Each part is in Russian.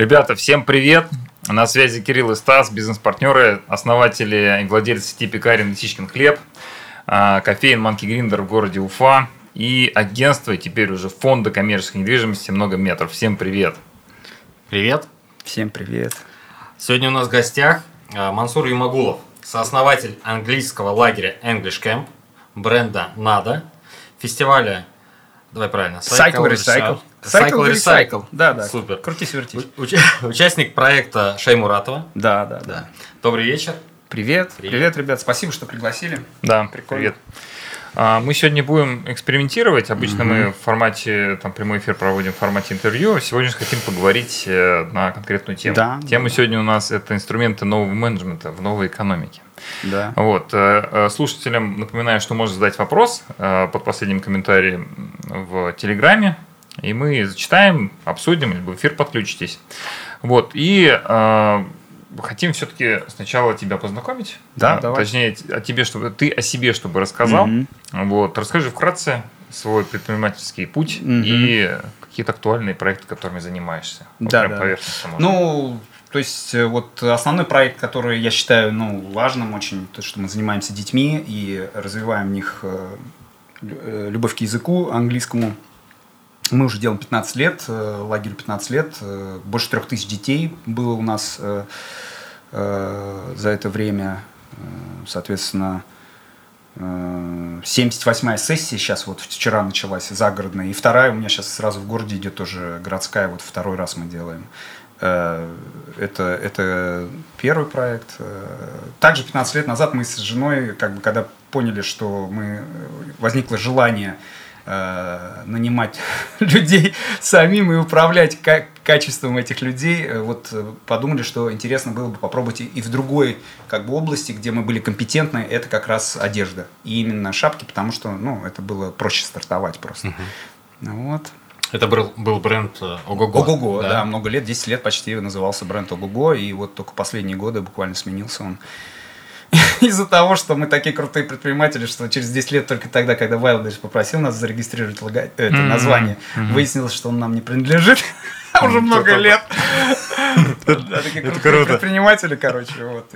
Ребята, всем привет! На связи Кирилл и Стас, бизнес-партнеры, основатели и владельцы сети пекарен «Лисичкин хлеб», а, кофеин «Манки Гриндер» в городе Уфа и агентство, и теперь уже фонда коммерческой недвижимости «Много метров». Всем привет! Привет! Всем привет! Сегодня у нас в гостях а, Мансур Юмагулов, сооснователь английского лагеря English Camp, бренда «Надо», фестиваля Давай правильно. Cycle Recycle. Cycle Recycle. Да, да. Супер. Крутись, вертись. Уча- участник проекта Шаймуратова. Да, да, да. Да. Добрый вечер. Привет. Привет. Привет, ребят. Спасибо, что пригласили. Да, Прикольно. привет. А, Мы сегодня будем экспериментировать. Обычно мы в формате, там, прямой эфир проводим в формате интервью. Сегодня же хотим поговорить э, на конкретную тему. Да, Тема да. сегодня у нас это инструменты нового менеджмента в новой экономике. Да. Вот. э, э, Слушателям напоминаю, что можно задать вопрос под последним комментарием в Телеграме. И мы зачитаем, обсудим, либо в эфир подключитесь. Вот. И э, хотим все-таки сначала тебя познакомить. Да, А, давай. Точнее, о тебе, чтобы ты о себе, чтобы рассказал. Мгм. Вот. Расскажи вкратце свой предпринимательский путь Мгм. и какие-то актуальные проекты, которыми занимаешься. Вот Да, прям да. поверхностно можно. Ну, то есть, э, вот основной проект, который я считаю ну, важным очень, то, что мы занимаемся детьми и развиваем в них э, э, любовь к языку английскому. Мы уже делаем 15 лет, э, лагерю 15 лет, э, больше трех тысяч детей было у нас э, за это время, соответственно, э, 78-я сессия сейчас вот вчера началась, загородная, и вторая у меня сейчас сразу в городе идет тоже городская, вот второй раз мы делаем. Это, это первый проект. Также 15 лет назад мы с женой, как бы, когда поняли, что мы, возникло желание э, нанимать людей самим и управлять ка- качеством этих людей, э, вот э, подумали, что интересно было бы попробовать и- в другой как бы области, где мы были компетентны, это как раз одежда. И именно шапки, потому что, ну, это было проще стартовать просто. Ну Вот. Это был, был бренд э, Ого-го. Ого-го, да. много лет, 10 лет почти назывался бренд Ого-го, и вот только последние годы буквально сменился он. Из-за того, что мы такие крутые предприниматели, что через 10 лет только тогда, когда Wildberries попросил нас зарегистрировать лого- это Мгм. название, Мгм. выяснилось, что он нам не принадлежит. Уже много лет. Это круто. предприниматели, короче. вот.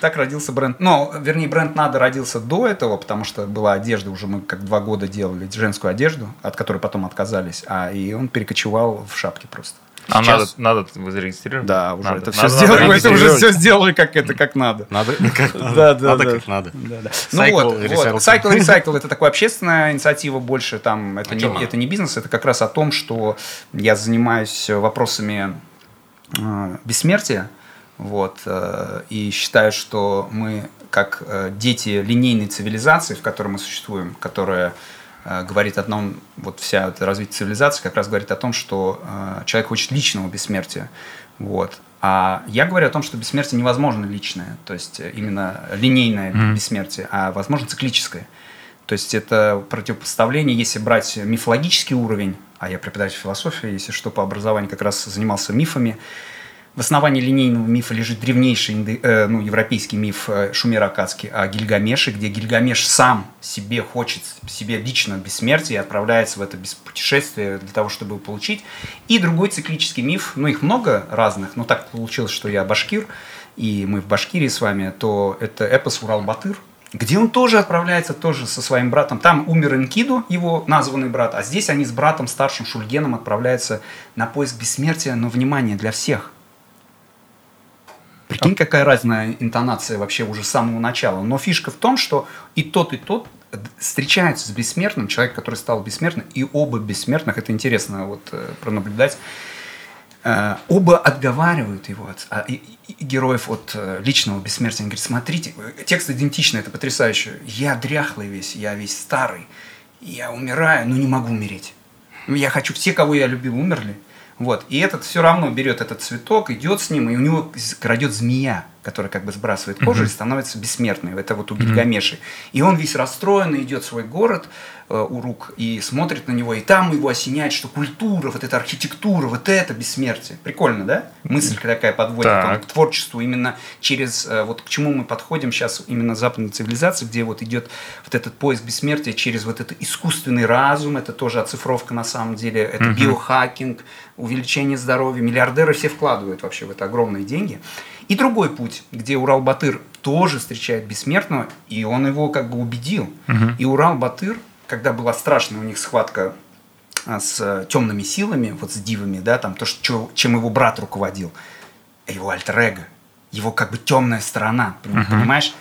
Так родился бренд. Ну, вернее, бренд «Надо» родился до этого, потому что была одежда, уже мы как два года делали женскую одежду, от которой потом отказались, а и он перекочевал в шапки просто. А надо, сейчас- надо вы зарегистрировать? Да, уже Надо. это все Надо- сделали, надо мы это уже все сделали, как это, как надо. Надо как надо. Да, да, надо да. как надо. Да, да. Cycle Ну вот, Recycle. вот, Cycle Recycle это такая общественная инициатива больше, там это О не, это не бизнес, это как раз о том, что я занимаюсь вопросами э, бессмертия, вот, э, и считаю, что мы как э, дети линейной цивилизации, в которой мы существуем, которая говорит о том, вот вся это развитие цивилизации как раз говорит о том, что э, человек хочет личного бессмертия, вот. А я говорю о том, что бессмертие невозможно личное, то есть э, именно линейное Мгм. бессмертие, а возможно циклическое. То есть это противопоставление, если брать мифологический уровень, а я преподаватель философии, если что, по образованию как раз занимался мифами, в основании линейного мифа лежит древнейший э, ну, европейский миф э, Шумер-Акадский о Гильгамеше, где Гильгамеш сам себе хочет, себе лично бессмертие и отправляется в это путешествие для того, чтобы его получить. И другой циклический миф, ну их много разных, но так получилось, что я башкир, и мы в Башкирии с вами, то это эпос Урал-Батыр, где он тоже отправляется тоже со своим братом. Там умер Энкиду, его названный брат, а здесь они с братом старшим Шульгеном отправляются на поиск бессмертия, но внимание для всех. Прикинь, какая разная интонация вообще уже с самого начала. Но фишка в том, что и тот, и тот встречаются с бессмертным, человек, который стал бессмертным, и оба бессмертных, это интересно вот э, пронаблюдать, э, оба отговаривают его от, а, и- и героев от э, личного бессмертия. Они говорят, смотрите, текст идентичный, это потрясающе. Я дряхлый весь, я весь старый, я умираю, но не могу умереть. Ну, Я хочу, все, кого я любил, умерли. Вот. И этот все равно берет этот цветок, идет с ним, и у него крадет змея. Который как бы сбрасывает кожу и становится бессмертным. Это вот у Гильгамеши. И он весь расстроенный идет в свой город, э, Урук, и смотрит на него, и там его осеняет, что культура, вот эта архитектура, вот это бессмертие. Прикольно, да? Мысль такая подводит он Так. к творчеству именно через, э, вот к чему мы подходим сейчас именно западной цивилизации, где вот идет вот этот поиск бессмертия через вот этот искусственный разум, это тоже оцифровка на самом деле, это биохакинг, увеличение здоровья, миллиардеры все вкладывают вообще в это огромные деньги. И другой путь, где Урал-Батыр тоже встречает бессмертного, и он его как бы убедил. И Урал-Батыр, когда была страшная у них схватка а, с темными силами, вот с дивами, да, там то, что, чем его брат руководил, его альтер его как бы темная сторона, пон- понимаешь?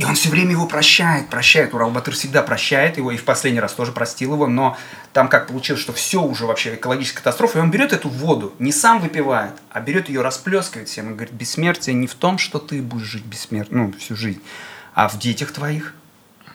И он все время его прощает, прощает. Урал-Батыр всегда прощает его, и в последний раз тоже простил его, но там как получилось, что все уже вообще экологическая катастрофа, и он берет эту воду, не сам выпивает, а берет ее, расплескивает всем, и говорит, бессмертие не в том, что ты будешь жить бессмертно, ну, всю жизнь, а в детях твоих.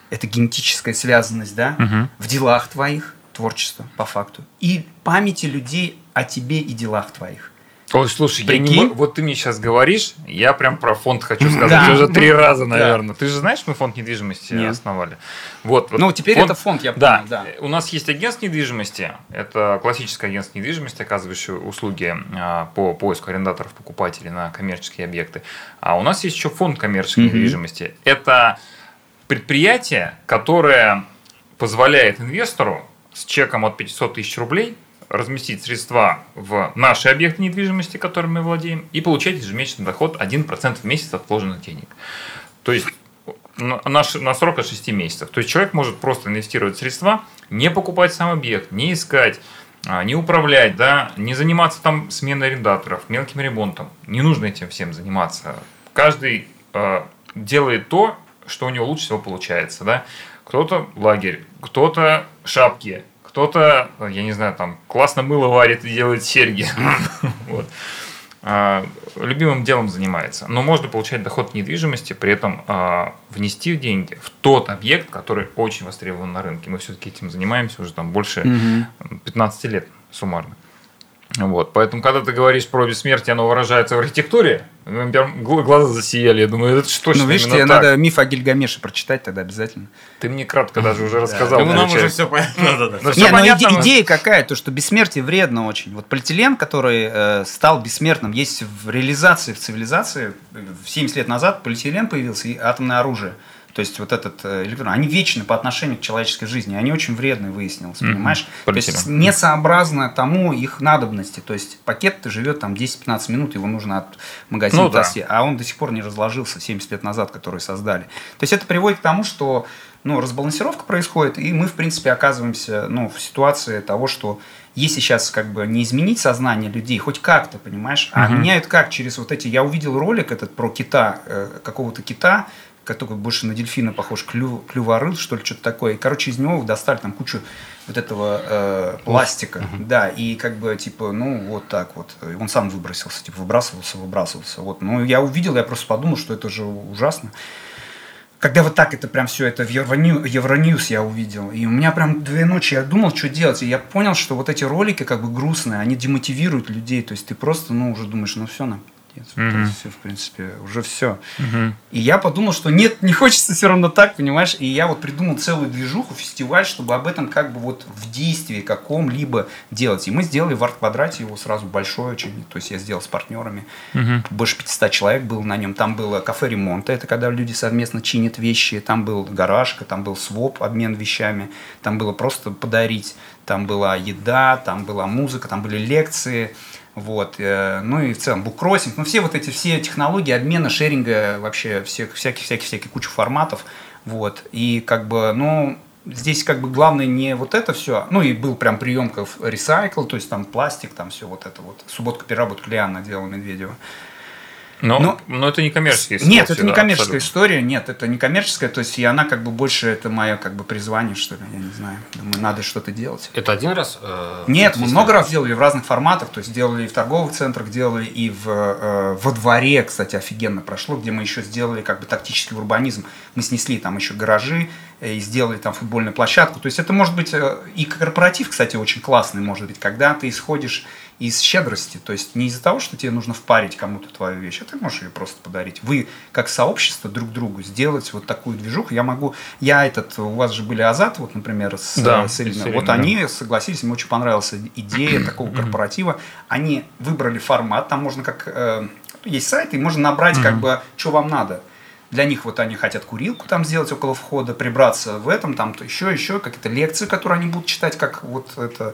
Это генетическая связанность, да? В делах твоих, творчество, по факту. И памяти людей о тебе и делах твоих. Ой, слушай, я не вот ты мне сейчас говоришь, я прям про фонд хочу сказать Да. уже три раза, Да. наверное. Ты же знаешь, мы фонд недвижимости Нет. основали. Вот, вот Ну, теперь это фонд, я да, понял, да. У нас есть агентство недвижимости. Это классическое агентство недвижимости, оказывающее услуги а, по поиску арендаторов, покупателей на коммерческие объекты. А у нас есть еще фонд коммерческой Мгм. недвижимости. Это предприятие, которое позволяет инвестору с чеком от 500 тысяч рублей разместить средства в наши объекты недвижимости, которыми мы владеем, и получать ежемесячный доход 1% в месяц от вложенных денег. То есть на, на срок от 6 месяцев. То есть человек может просто инвестировать средства, не покупать сам объект, не искать, а, не управлять, да, не заниматься там сменой арендаторов, мелким ремонтом. Не нужно этим всем заниматься. Каждый э, делает то, что у него лучше всего получается. Да? Кто-то лагерь, кто-то шапки, кто-то, э, я не знаю, там классно мыло варит и делает серьги. Вот. А, любимым делом занимается. Но можно получать доход недвижимости, при этом а, внести деньги в тот объект, который очень востребован на рынке. Мы все-таки этим занимаемся уже там больше 15 лет суммарно. Вот. Поэтому, когда ты говоришь про бессмертие, оно выражается в архитектуре, глаза засияли. Я думаю, это что Ну, видишь, тебе надо миф о Гильгамеше прочитать тогда обязательно. Ты мне кратко даже уже рассказал. Ну, нам уже все понятно. Ну, Не, но идея какая, то что бессмертие вредно очень. Вот полиэтилен, который э, стал бессмертным, есть в реализации, в цивилизации, э, в 70 лет назад полиэтилен появился и атомное оружие. То есть вот этот э, электрон, они вечны по отношению к человеческой жизни, они очень вредны, выяснилось, Мгм. понимаешь? То есть несообразно тому их надобности. То есть пакет живет там 10-15 минут, его нужно от магазина Ну да. а он до сих пор не разложился 70 лет назад, который создали. То есть это приводит к тому, что ну, разбалансировка происходит, и мы, в принципе, оказываемся ну, в ситуации того, что если сейчас как бы не изменить сознание людей, хоть как-то, понимаешь, а Мгм. меняют как через вот эти... Я увидел ролик этот про кита, э, какого-то кита, который больше на дельфина похож, клю, клюворыл, что ли, что-то такое. И, короче, из него достали там кучу вот этого э, пластика, да, и как бы, типа, ну, вот так вот. И он сам выбросился, типа, выбрасывался, выбрасывался. Вот. Ну, я увидел, я просто подумал, что это же ужасно. Когда вот так это прям все это в Евронью- Евроньюз я увидел, и у меня прям две ночи я думал, что делать, и я понял, что вот эти ролики как бы грустные, они демотивируют людей, то есть ты просто, ну, уже думаешь, ну все, нам Мгм. все, в принципе, уже все. Мгм. И я подумал, что нет, не хочется все равно так, понимаешь? И я вот придумал целую движуху, фестиваль, чтобы об этом как бы вот в действии каком-либо делать. И мы сделали в арт-квадрате его сразу большой очень. То есть я сделал с партнерами. Мгм. Больше 500 человек было на нем. Там было кафе ремонта, это когда люди совместно чинят вещи. Там был гаражка, там был своп, обмен вещами. Там было просто подарить. Там была еда, там была музыка, там были лекции. Вот, э, ну и в целом буккроссинг, ну все вот эти все технологии обмена, шеринга, вообще всех, всяких, всяких, всяких кучу форматов, вот, и как бы, ну, здесь как бы главное не вот это все, ну и был прям приемка в recycle, то есть там пластик, там все вот это вот, субботка переработка Лиана делала Медведева. Но, Ну, но это не коммерческий Нет, способ, это не да, коммерческая абсолютно. история, нет, это не коммерческая, то есть и она как бы больше, это мое как бы призвание, что ли, я не знаю, думаю, надо что-то делать. Это один раз? э, Нет, мы много раз делали в разных форматах, то есть делали и в торговых центрах, делали и в, э, во дворе, кстати, офигенно прошло, где мы еще сделали как бы тактический урбанизм. Мы снесли там еще гаражи э, и сделали там футбольную площадку. То есть это может быть э, и корпоратив, кстати, очень классный может быть, когда ты исходишь из щедрости. То есть не из-за того, что тебе нужно впарить кому-то твою вещь, а ты можешь ее просто подарить. Вы, как сообщество, друг другу сделать вот такую движуху. Я могу... Я этот... У вас же были Азат, вот, например, с, Да, с Эльной, Вот да. они согласились, им очень понравилась идея такого корпоратива. Они выбрали формат, там можно как... э, есть сайт, и можно набрать как бы, что вам надо. Для них вот они хотят курилку там сделать около входа, прибраться в этом, там то еще, еще какие-то лекции, которые они будут читать, как вот это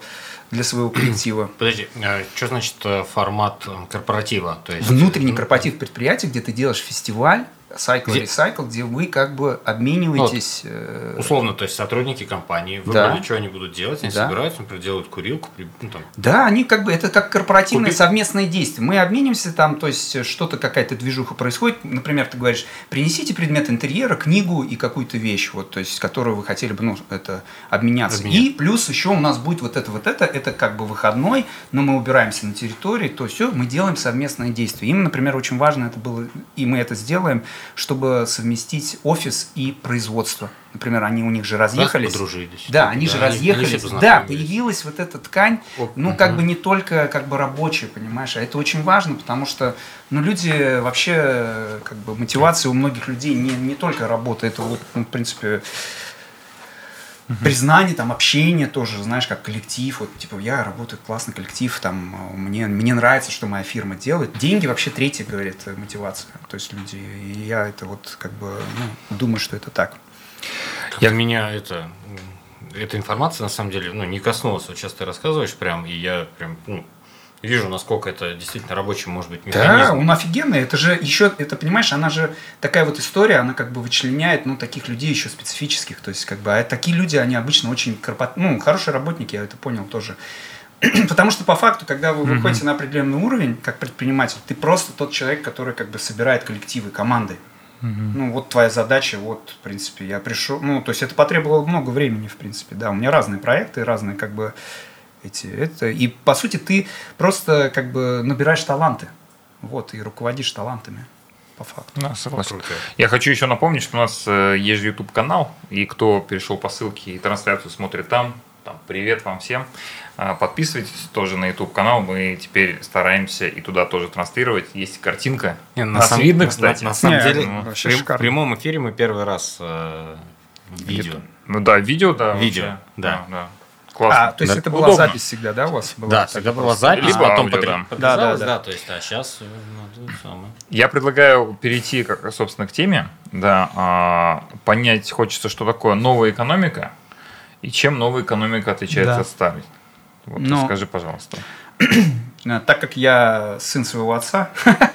для своего коллектива. Подожди, что значит э, формат э, корпоратива? То есть, Внутренний ну, корпоратив предприятия, где ты делаешь фестиваль, Cycle Где- Recycle, где вы как бы обмениваетесь... э, Условно, то есть сотрудники компании выбрали, Да. что они будут делать, они Да. собираются, например, делают курилку, ну, там, Да, они как бы, это как корпоративное Купи- совместное действие. Мы обменимся там, то есть что-то, какая-то движуха происходит. Например, ты говоришь, принесите предмет интерьера, книгу и какую-то вещь, вот, то есть, которую вы хотели бы, ну, это обменяться. Обменять. И плюс еще у нас будет вот это, вот это, это как бы выходной, но мы убираемся на территории, то все, мы делаем совместное действие. Им, например, очень важно это было, и мы это сделаем, чтобы совместить офис и производство. Например, они у них же разъехались. подружились. Да, они Да, же они- они разъехались. все да, появилась вот эта ткань, Оп, ну, мгм. как бы не только как бы рабочая, понимаешь, а это очень важно, потому что, ну, люди вообще, как бы, мотивация у многих людей не, не только работа, это вот, ну, в принципе, признание, там, общение тоже, знаешь, как коллектив, вот, типа, я работаю, классный коллектив, там, мне, мне нравится, что моя фирма делает. Деньги вообще третья, говорит, мотивация, то есть люди, и я это вот, как бы, ну, думаю, что это так. Я меня это эта информация на самом деле ну, не коснулась. Вот сейчас ты рассказываешь прям, и я прям ну, вижу, насколько это действительно рабочий может быть Да, механизм. он офигенный. Это же еще, это понимаешь, она же такая вот история, она как бы вычленяет, ну, таких людей еще специфических. То есть, как бы, а такие люди, они обычно очень корпот... ну, хорошие работники, я это понял тоже. Потому что по факту, когда вы выходите на определенный уровень, как предприниматель, ты просто тот человек, который как бы собирает коллективы, команды. Ну, вот твоя задача, вот, в принципе, я пришел, ну, то есть это потребовало много времени, в принципе, да, у меня разные проекты, разные, как бы, эти, это, и, по сути, ты просто, как бы, набираешь таланты, вот, и руководишь талантами, по факту. Да, согласен. Круто. Я хочу еще напомнить, что у нас э, есть YouTube канал, и кто перешел по ссылке и трансляцию смотрит там, там привет вам всем. А, Подписывайтесь тоже на YouTube канал, мы теперь стараемся и туда тоже транслировать. Есть картинка. Не, Нас самом- видно, на- кстати. На, самом Не, деле, ну, в прям- прямом эфире мы первый раз э, видео. Ну да, видео, да. Видео, вообще. да. да. Классно. А, то есть Да. это была Удобно. запись всегда, да, у вас? Была Да, всегда была запись, Либо потом аудио, да. подрезалась, Да, да, да, то есть, а сейчас надо самое. Я предлагаю перейти, как, собственно, к теме. Да, а, понять хочется, что такое новая экономика и чем новая экономика отличается Да. от старой. Вот Ну. скажи, пожалуйста. Так как я сын своего отца,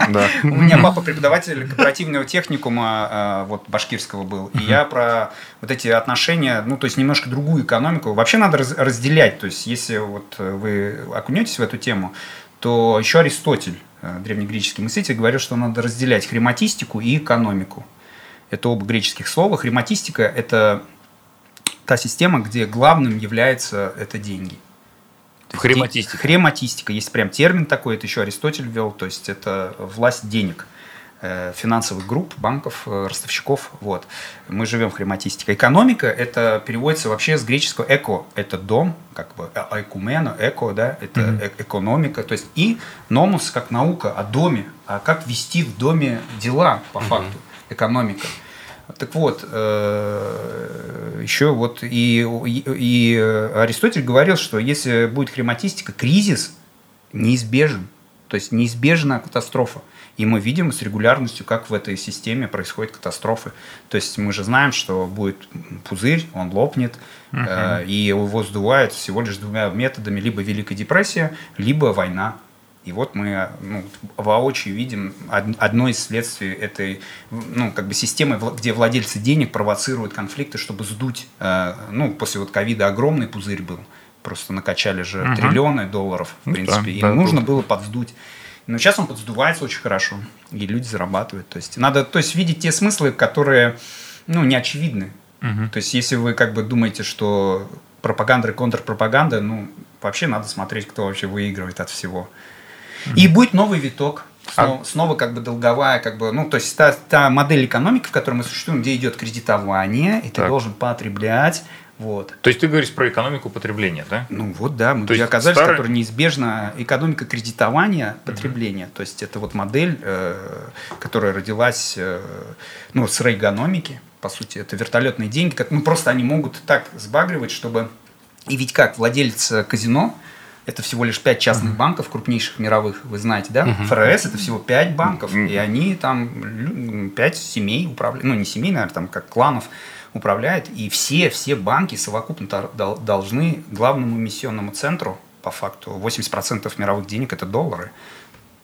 Да. У меня папа преподаватель корпоративного техникума э, вот башкирского был, и я про вот эти отношения, ну то есть немножко другую экономику. Вообще надо раз- разделять, то есть если вот вы окунетесь в эту тему, то еще Аристотель, э, древнегреческий мыслитель, говорил, что надо разделять хрематистику и экономику. Это оба греческих слова. Хрематистика – это та система, где главным является это деньги. В хрематистике. Хрематистика. Есть прям термин такой, это еще Аристотель ввел, то есть это власть денег э, финансовых групп, банков, э, ростовщиков. Вот. Мы живем в хрематистике. Экономика, это переводится вообще с греческого эко, это дом, как бы э, айкумена, эко, да, это э- экономика. То есть и номус как наука о доме, а как вести в доме дела по факту, экономика. Так вот, э, еще вот и, и, Аристотель говорил, что если будет хрематистика, кризис неизбежен. То есть неизбежна катастрофа. И мы видим с регулярностью, как в этой системе происходят катастрофы. То есть мы же знаем, что будет пузырь, он лопнет, э, и его сдувает всего лишь двумя методами. Либо Великая депрессия, либо война. И вот мы ну, воочию видим од- одно из следствий этой ну, как бы системы, где владельцы денег провоцируют конфликты, чтобы сдуть. э, ну, после вот ковида огромный пузырь был. Просто накачали же Мгм. триллионы долларов, в Ну принципе. да, Им да, нужно тут- было подсдуть. Но сейчас он подсдувается очень хорошо, и люди зарабатывают. То есть надо то есть, видеть те смыслы, которые ну, не очевидны. Мгм. То есть если вы как бы думаете, что пропаганда и контрпропаганда, ну, вообще надо смотреть, кто вообще выигрывает от всего. И будет новый виток. Снова, а... снова как бы долговая, как бы, ну, то есть та, та модель экономики, в которой мы существуем, где идет кредитование, и ты так. должен потреблять, вот. То есть ты говоришь про экономику потребления, да? Ну вот да, мы То оказались, старый... которая неизбежна экономика кредитования потребления. Угу. То есть это вот модель, э, которая родилась э, ну, с рейгономики, по сути, это вертолетные деньги, как, ну просто они могут так сбагривать, чтобы... И ведь как владелец казино, это всего лишь пять частных uh-huh. банков, крупнейших мировых, вы знаете, да? Uh-huh. ФРС это всего пять банков, uh-huh. и они там пять семей управляют, ну не семей, наверное, там как кланов управляют, и все, все банки совокупно должны главному эмиссионному центру, по факту, 80% мировых денег это доллары.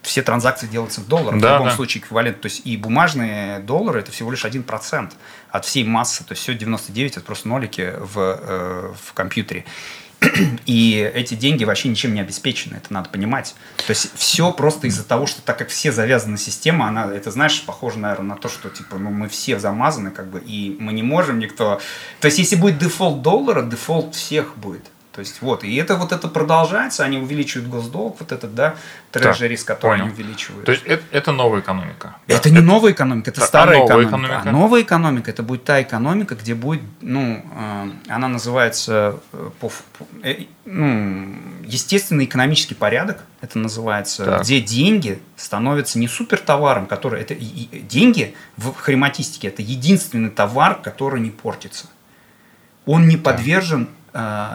Все транзакции делаются в долларах, да, в любом да. случае эквивалент. То есть и бумажные доллары это всего лишь 1% от всей массы, то есть все 99 это просто нолики в, э, в компьютере. И эти деньги вообще ничем не обеспечены, это надо понимать. То есть все просто из-за того, что так как все завязаны на систему, она, это знаешь, похоже, наверное, на то, что типа, ну, мы все замазаны, как бы, и мы не можем никто. То есть, если будет дефолт доллара, дефолт всех будет. То есть вот, и это вот это продолжается, они увеличивают госдолг, вот этот, да, treasuries, да, который понял. они увеличивают. То есть это, это новая экономика. Это да? не это, новая экономика, это, это старая новая экономика. экономика. А новая экономика это будет та экономика, где будет, ну, э, она называется э, по, э, ну, естественный экономический порядок, это называется, так. где деньги становятся не супер товаром, который это и, деньги в хрематистике это единственный товар, который не портится. Он не подвержен Э,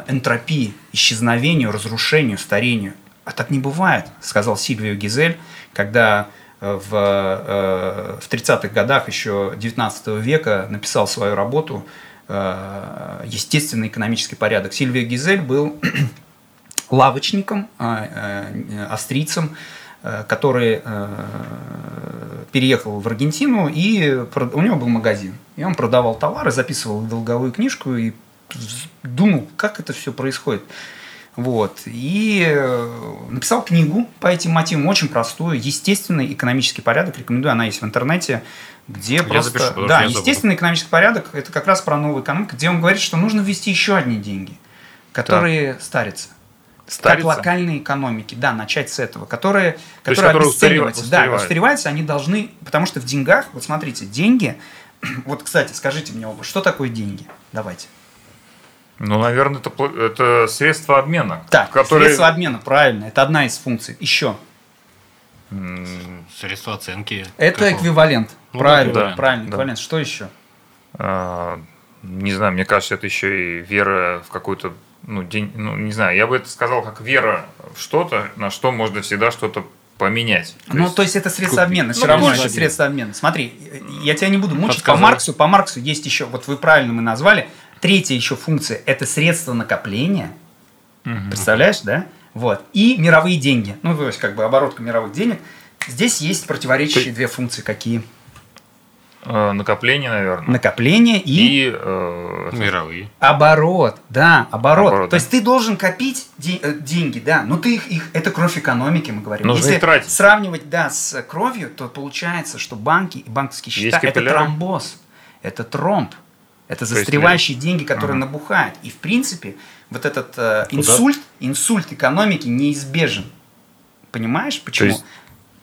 энтропии, исчезновению, разрушению, старению. А так не бывает, сказал Сильвио Гизель, когда э, в, э, в 30-х годах еще 19 века написал свою работу «Естественный экономический порядок». Сильвио Гизель был лавочником, австрийцем, который переехал в Аргентину, и у него был магазин. И он продавал товары, записывал долговую книжку и думал, как это все происходит. Вот. И э, написал книгу по этим мотивам, очень простую, естественный экономический порядок, рекомендую, она есть в интернете, где я просто... Запишу, да, естественный экономический порядок, это как раз про новую экономику, где он говорит, что нужно ввести еще одни деньги, которые так. старятся. Старится? Как локальные экономики, да, начать с этого, которые, которые, которые обесцениваются. Да, устареваются, они должны, потому что в деньгах, вот смотрите, деньги, вот, кстати, скажите мне оба, что такое деньги? Давайте. Ну, наверное, это, это средство обмена. Так, которые... средство обмена, правильно. Это одна из функций. Еще. Средство оценки. Это какого? эквивалент. Ну, правильно, да, правильно, да. эквивалент. Что еще? А, не знаю, мне кажется, это еще и вера в какую-то, ну, день, ну, не знаю, я бы это сказал как вера в что-то, на что можно всегда что-то поменять. То ну, есть, то есть это средство купить. обмена, все ну, равно это средство обмена. Смотри, я тебя не буду мучить. Подсказали. По Марксу, по Марксу есть еще, вот вы правильно мы назвали, Третья еще функция – это средства накопления. Угу. Представляешь, да? Вот. И мировые деньги. Ну, то есть, как бы оборотка мировых денег. Здесь есть противоречащие Ты... две функции. Какие? Э, накопление, наверное. Накопление и... И э, мировые. Оборот, да, оборот. оборот То есть ты должен копить де- э, деньги, да, но ты их, их... Это кровь экономики, мы говорим. Нужно Если тратить. сравнивать, да, с кровью, то получается, что банки и банковские счета – это тромбоз, это тромб. Это застревающие есть, деньги, которые ага. набухают. И в принципе, вот этот э, инсульт, инсульт экономики неизбежен. Понимаешь, почему? То есть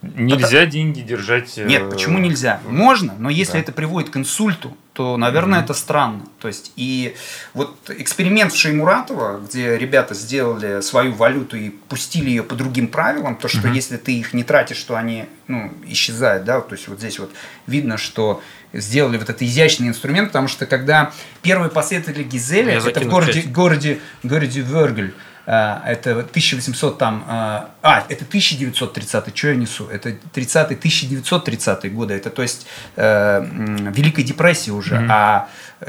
нельзя это... деньги держать. Э... Нет, почему нельзя? Можно, но если да. это приводит к инсульту, то, наверное, mm-hmm. это странно. То есть, и вот эксперимент в Шеймуратова, где ребята сделали свою валюту и пустили ее по другим правилам, то, что mm-hmm. если ты их не тратишь, то они ну, исчезают, да, то есть вот здесь вот видно, что сделали вот этот изящный инструмент, потому что когда первые последователи Гизеля, это в городе, городе, городе Вергель, а, это 1800 там, а, а это 1930, что я несу, это 30 1930 годы, это то есть э, Великой депрессии уже, mm-hmm. а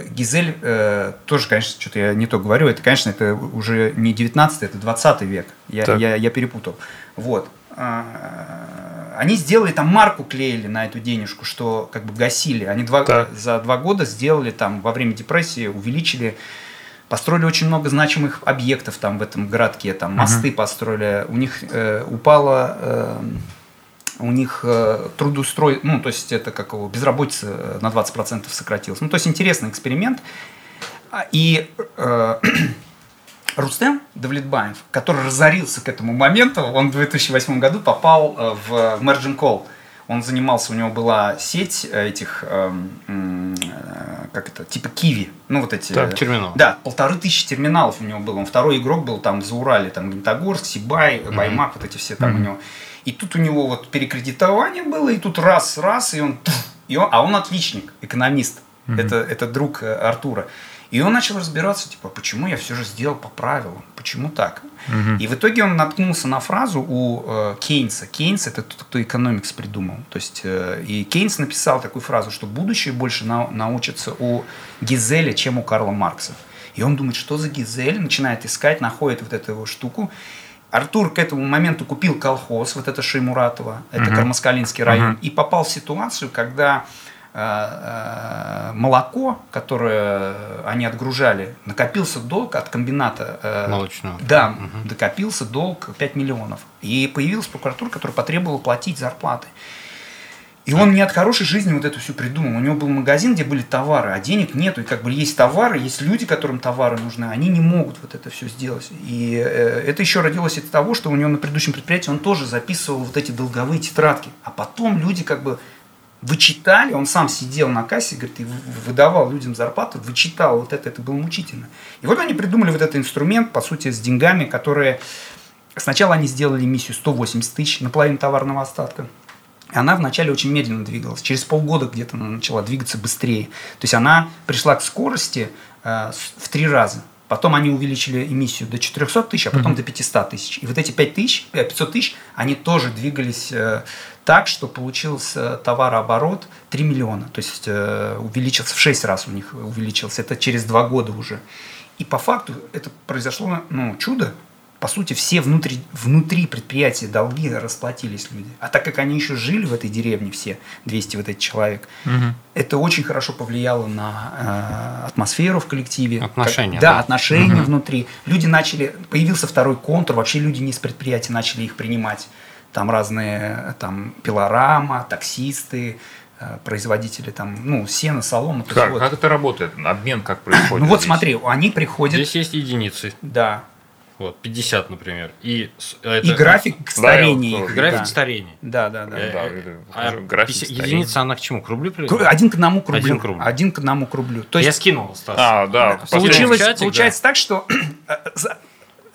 Гизель э, тоже, конечно, что-то я не то говорю, это, конечно, это уже не 19 это 20 век, я, я, я перепутал, вот. Они сделали там марку клеили на эту денежку, что как бы гасили. Они два, за два года сделали там во время депрессии, увеличили, построили очень много значимых объектов там в этом городке, там мосты uh-huh. построили. У них э, упала э, у них э, трудоустрой, ну, то есть это как его, безработица на 20% сократилась. Ну, то есть интересный эксперимент. А, и э, Рустем Давлетбаев, который разорился к этому моменту, он в 2008 году попал э, в Merging Call. Он занимался, у него была сеть э, этих, э, как это, типа Киви, ну вот эти. Так, терминал. Да, полторы тысячи терминалов у него было. Он второй игрок был там за Урале, там Магнитогорск, Сибай, Баймак, вот эти все там у него. И тут у него вот перекредитование было, и тут раз, раз, и он, и он а он отличник, экономист. Это, это друг Артура. И он начал разбираться, типа, почему я все же сделал по правилам, почему так. И в итоге он наткнулся на фразу у э, Кейнса. Кейнс это тот, кто экономикс придумал. То есть, э, и Кейнс написал такую фразу, что будущее больше на, научится у Гизеля, чем у Карла Маркса. И он думает, что за Гизель, начинает искать, находит вот эту его штуку. Артур к этому моменту купил колхоз, вот это Шеймуратова, это Мгм. Кармаскалинский район, Мгм. и попал в ситуацию, когда молоко, которое они отгружали, накопился долг от комбината. э, Молочного. Да, Мгм. докопился долг 5 миллионов. И появилась прокуратура, которая потребовала платить зарплаты. И он не от хорошей жизни вот эту всю придумал. У него был магазин, где были товары, а денег нету. И как бы есть товары, есть люди, которым товары нужны, они не могут вот это все сделать. И э, это еще родилось из того, что у него на предыдущем предприятии он тоже записывал вот эти долговые тетрадки. А потом люди как бы вычитали, он сам сидел на кассе, говорит, и выдавал людям зарплату, вычитал вот это, это было мучительно. И вот они придумали вот этот инструмент, по сути, с деньгами, которые... Сначала они сделали миссию 180 тысяч, наполовину товарного остатка. Она вначале очень медленно двигалась. Через полгода где-то она начала двигаться быстрее. То есть она пришла к скорости э, в три раза. Потом они увеличили эмиссию до 400 тысяч, а потом до 500 тысяч. И вот эти 5 тысяч, э, 500 тысяч, они тоже двигались э, так, что получился товарооборот 3 миллиона. То есть э, увеличился в 6 раз у них увеличился. Это через 2 года уже. И по факту это произошло ну, чудо. По сути, все внутри, внутри предприятия долги расплатились люди. А так как они еще жили в этой деревне все, 200 вот этих человек, это очень хорошо повлияло на э, атмосферу в коллективе. Отношения, Как- да, да. отношения внутри. Люди начали, появился второй контур, вообще люди не из предприятия начали их принимать. Там разные, там, пилорама, таксисты, э, производители, там, ну, сена, солома. Как, вот. как это работает? Обмен как происходит? Ну вот здесь? смотри, они приходят, Здесь есть единицы. да, Вот, 50, например. И, это- и график Да, старения я их. График да. старения. Да, да, да. Э, Да, э, а. График 50 старения. единица, она к чему? К рублю приведена? Один к одному к рублю. Один к рублю. Один к одному к рублю. То Я есть скинул, Стас. А, да. получилось, чатик, получается так, что э,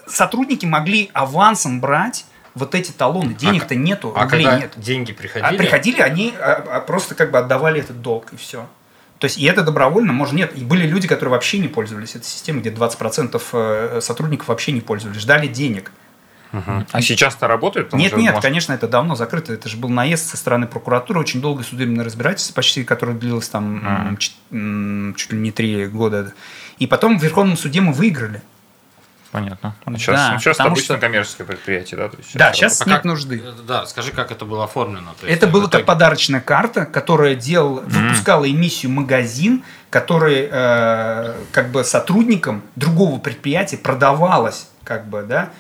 сотрудники могли авансом брать вот эти талоны. Денег-то нету, А рублей когда нет. деньги А приходили, приходили, они а, а, просто как бы отдавали этот долг, и все. То есть, и это добровольно, может, нет. И были люди, которые вообще не пользовались этой системой, где 20% э, сотрудников вообще не пользовались, ждали денег. А сейчас-то работает? Потому Нет, нет, может, конечно, это давно закрыто. Это же был наезд со стороны прокуратуры, очень долгое судебное разбирательство, почти которое длилось там чет- м, чуть ли не три года. И потом в Верховном суде мы выиграли. Понятно. Да, Сейчас, ну, сейчас потому обычно что- коммерческое предприятие, да? То есть Да, это сейчас А нет как- нужды. э, Да, скажи, как это было оформлено. То есть, Это в было итоге- как подарочная карта, которая делал, выпускала эмиссию магазин, который э, как бы сотрудникам другого предприятия продавалась, как бы, да.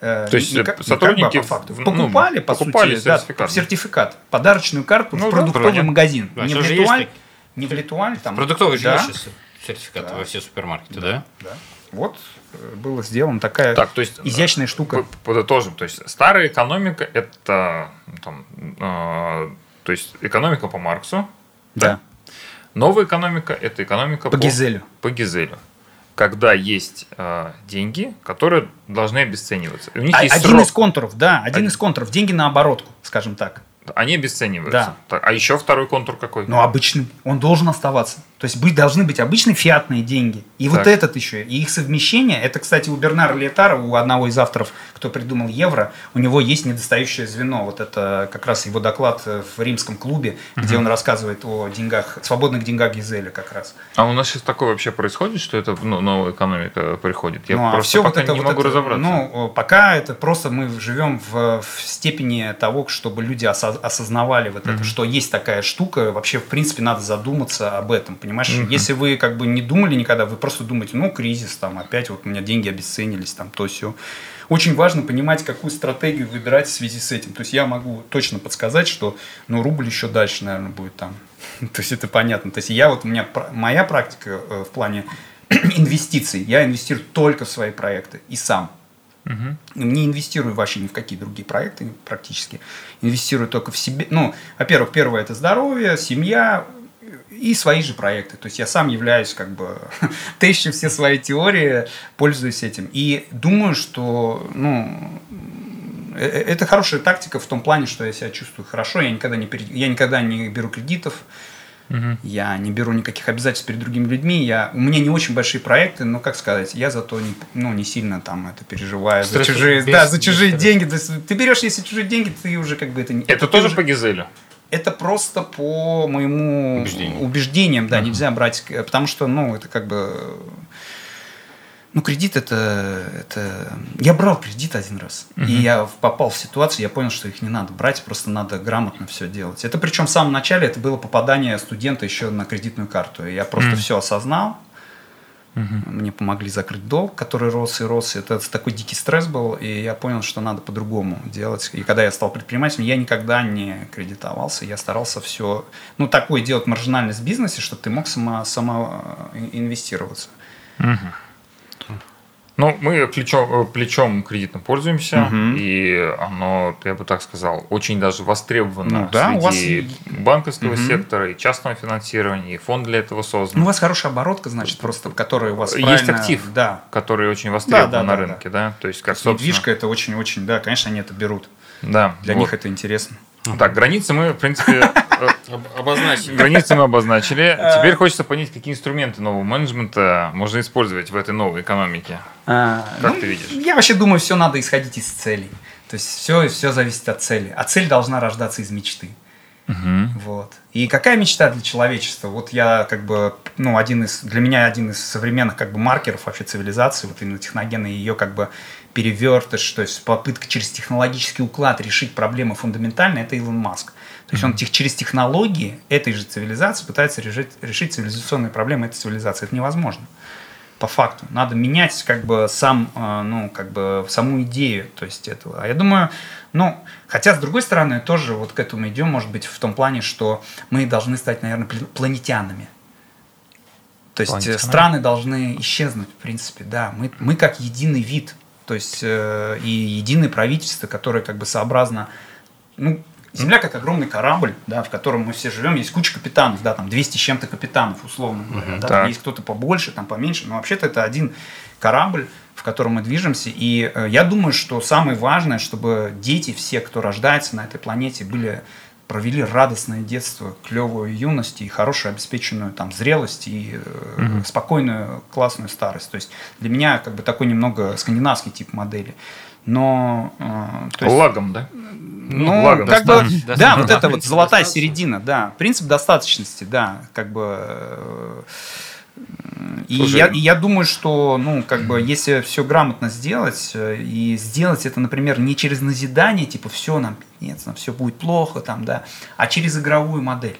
э, То есть, не как- не сотрудники как бы, а по факту. в- ну, покупали, по покупали сути, да, сертификат. сертификат, подарочную карту Ну в да, продуктовый понятно. магазин, Да, не в сейчас же Литуаль, есть не в Литуаль, там. Продуктовый же да, есть сейчас сертификаты Да. во все супермаркеты, да? да. Вот э, было сделано такая Так, то есть изящная штука. Подытожим. То есть старая экономика это там, э, то есть экономика по Марксу. Да. Новая экономика это экономика По Гизелю. По Гизелю. Когда есть э, деньги, которые должны обесцениваться. И у них А- есть один срок. из контуров, да, один Один. из контуров. Деньги на оборотку, скажем так. Они обесцениваются. Да. А еще второй контур какой? Но обычный. Он должен оставаться. То есть быть, должны быть обычные фиатные деньги. И вот Так. этот еще. И их совмещение. Это, кстати, у Бернара Летара, у одного из авторов, кто придумал евро, у него есть недостающее звено. Вот это как раз его доклад в римском клубе, где он рассказывает о деньгах, свободных деньгах Гизеля как раз. А у нас сейчас такое вообще происходит, что это ну, новая экономика приходит? Я Ну, а просто всё пока вот это, не вот могу это, разобраться. Ну, пока это просто мы живем в, в степени того, чтобы люди осо- осознавали вот это, что есть такая штука. Вообще, в принципе, надо задуматься об этом, понимаешь? Если вы как бы не думали никогда, вы просто думаете, ну, кризис, там, опять вот у меня деньги обесценились, там, то все. Очень важно понимать, какую стратегию выбирать в связи с этим. То есть я могу точно подсказать, что, ну, рубль еще дальше, наверное, будет там. То есть это понятно. То есть я вот, у меня моя практика э, в плане инвестиций. Я инвестирую только в свои проекты и сам. Не инвестирую вообще ни в какие другие проекты практически. Инвестирую только в себе. Ну, во-первых, первое это здоровье, семья и свои же проекты. То есть я сам являюсь как бы тещу все свои теории, пользуюсь этим. И думаю, что ну, э, э, это хорошая тактика в том плане, что я себя чувствую хорошо, я никогда не, я никогда не беру кредитов, Угу. Я не беру никаких обязательств перед другими людьми. Я, у меня не очень большие проекты, но, как сказать, я зато не, ну, не сильно там это переживаю. за чужие, без, да, за чужие без деньги. То есть, ты берешь, если чужие деньги, ты уже как бы это не... Это, это тоже уже, по Гизелю? Это просто по моему Убеждение. убеждениям, да, угу. нельзя брать, потому что, ну, это как бы ну, кредит это, это... Я брал кредит один раз. Uh-huh. И я попал в ситуацию, я понял, что их не надо брать, просто надо грамотно все делать. Это причем в самом начале это было попадание студента еще на кредитную карту. Я просто uh-huh. все осознал. Uh-huh. Мне помогли закрыть долг, который рос и рос. Это такой дикий стресс был, и я понял, что надо по-другому делать. И когда я стал предпринимателем, я никогда не кредитовался, я старался все, ну, такое делать маржинальность в бизнесе, чтобы ты мог сама, сама э, инвестироваться. Uh-huh. Ну, мы плечом, э, плечом кредитно пользуемся, угу. и оно, я бы так сказал, очень даже востребовано ну, да, среди вас... банковского угу. сектора и частного финансирования, и фонд для этого создан. Ну, у вас хорошая оборотка, значит, просто, который у вас Есть правильно... актив, да. который очень востребован да, да, на да, рынке, да. да? То есть, как, собственно... Недвижка это очень-очень, да, конечно, они это берут. Да. Для вот. них это интересно. Так, границы мы, в принципе, э, обозначили. Границы мы обозначили. Теперь хочется понять, какие инструменты нового менеджмента можно использовать в этой новой экономике. А, как ну, ты видишь? Я вообще думаю, все надо исходить из целей. То есть все, все зависит от цели. А цель должна рождаться из мечты. Угу. Вот. И какая мечта для человечества? Вот я как бы, ну, один из, для меня один из современных как бы маркеров вообще цивилизации, вот именно техногенной ее как бы перевертыш, то есть попытка через технологический уклад решить проблемы фундаментально, это Илон Маск. То есть он тех, через технологии этой же цивилизации пытается решить, решить цивилизационные проблемы этой цивилизации. Это невозможно. По факту. Надо менять как бы сам, э, ну, как бы саму идею то есть этого. А я думаю, ну, хотя с другой стороны, тоже вот к этому идем, может быть, в том плане, что мы должны стать, наверное, планетянами. То есть страны должны исчезнуть, в принципе, да. Мы, мы как единый вид то есть э, и единое правительство, которое как бы сообразно, ну, Земля как огромный корабль, да, в котором мы все живем, есть куча капитанов, да, там 200 с чем-то капитанов, условно говоря, uh-huh, да, там есть кто-то побольше, там поменьше, но вообще-то это один корабль, в котором мы движемся, и э, я думаю, что самое важное, чтобы дети, все, кто рождается на этой планете, были провели радостное детство, клевую юность и хорошую обеспеченную там зрелость и э, угу. спокойную классную старость. То есть для меня как бы такой немного скандинавский тип модели. Но э, есть, лагом, да? Ну, лагом как бы, да, да, вот это вот золотая середина, да, принцип достаточности, да, как бы. Э, и я, и я думаю, что, ну, как бы, если все грамотно сделать, э, и сделать это, например, не через назидание, типа, все нам нет, нам все будет плохо, там, да, а через игровую модель.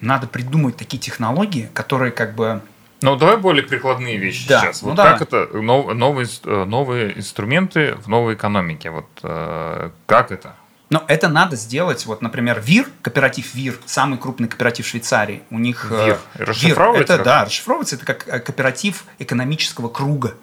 Надо придумать такие технологии, которые, как бы, ну, давай более прикладные вещи да, сейчас. Ну, вот давай. как это новые, э, новые инструменты в новой экономике? Вот э, как это? Но это надо сделать. Вот, например, ВИР, кооператив ВИР, самый крупный кооператив Швейцарии. У них э, ВИР. Расшифровывается? ВИР, это, да, расшифровывается. Это как кооператив экономического круга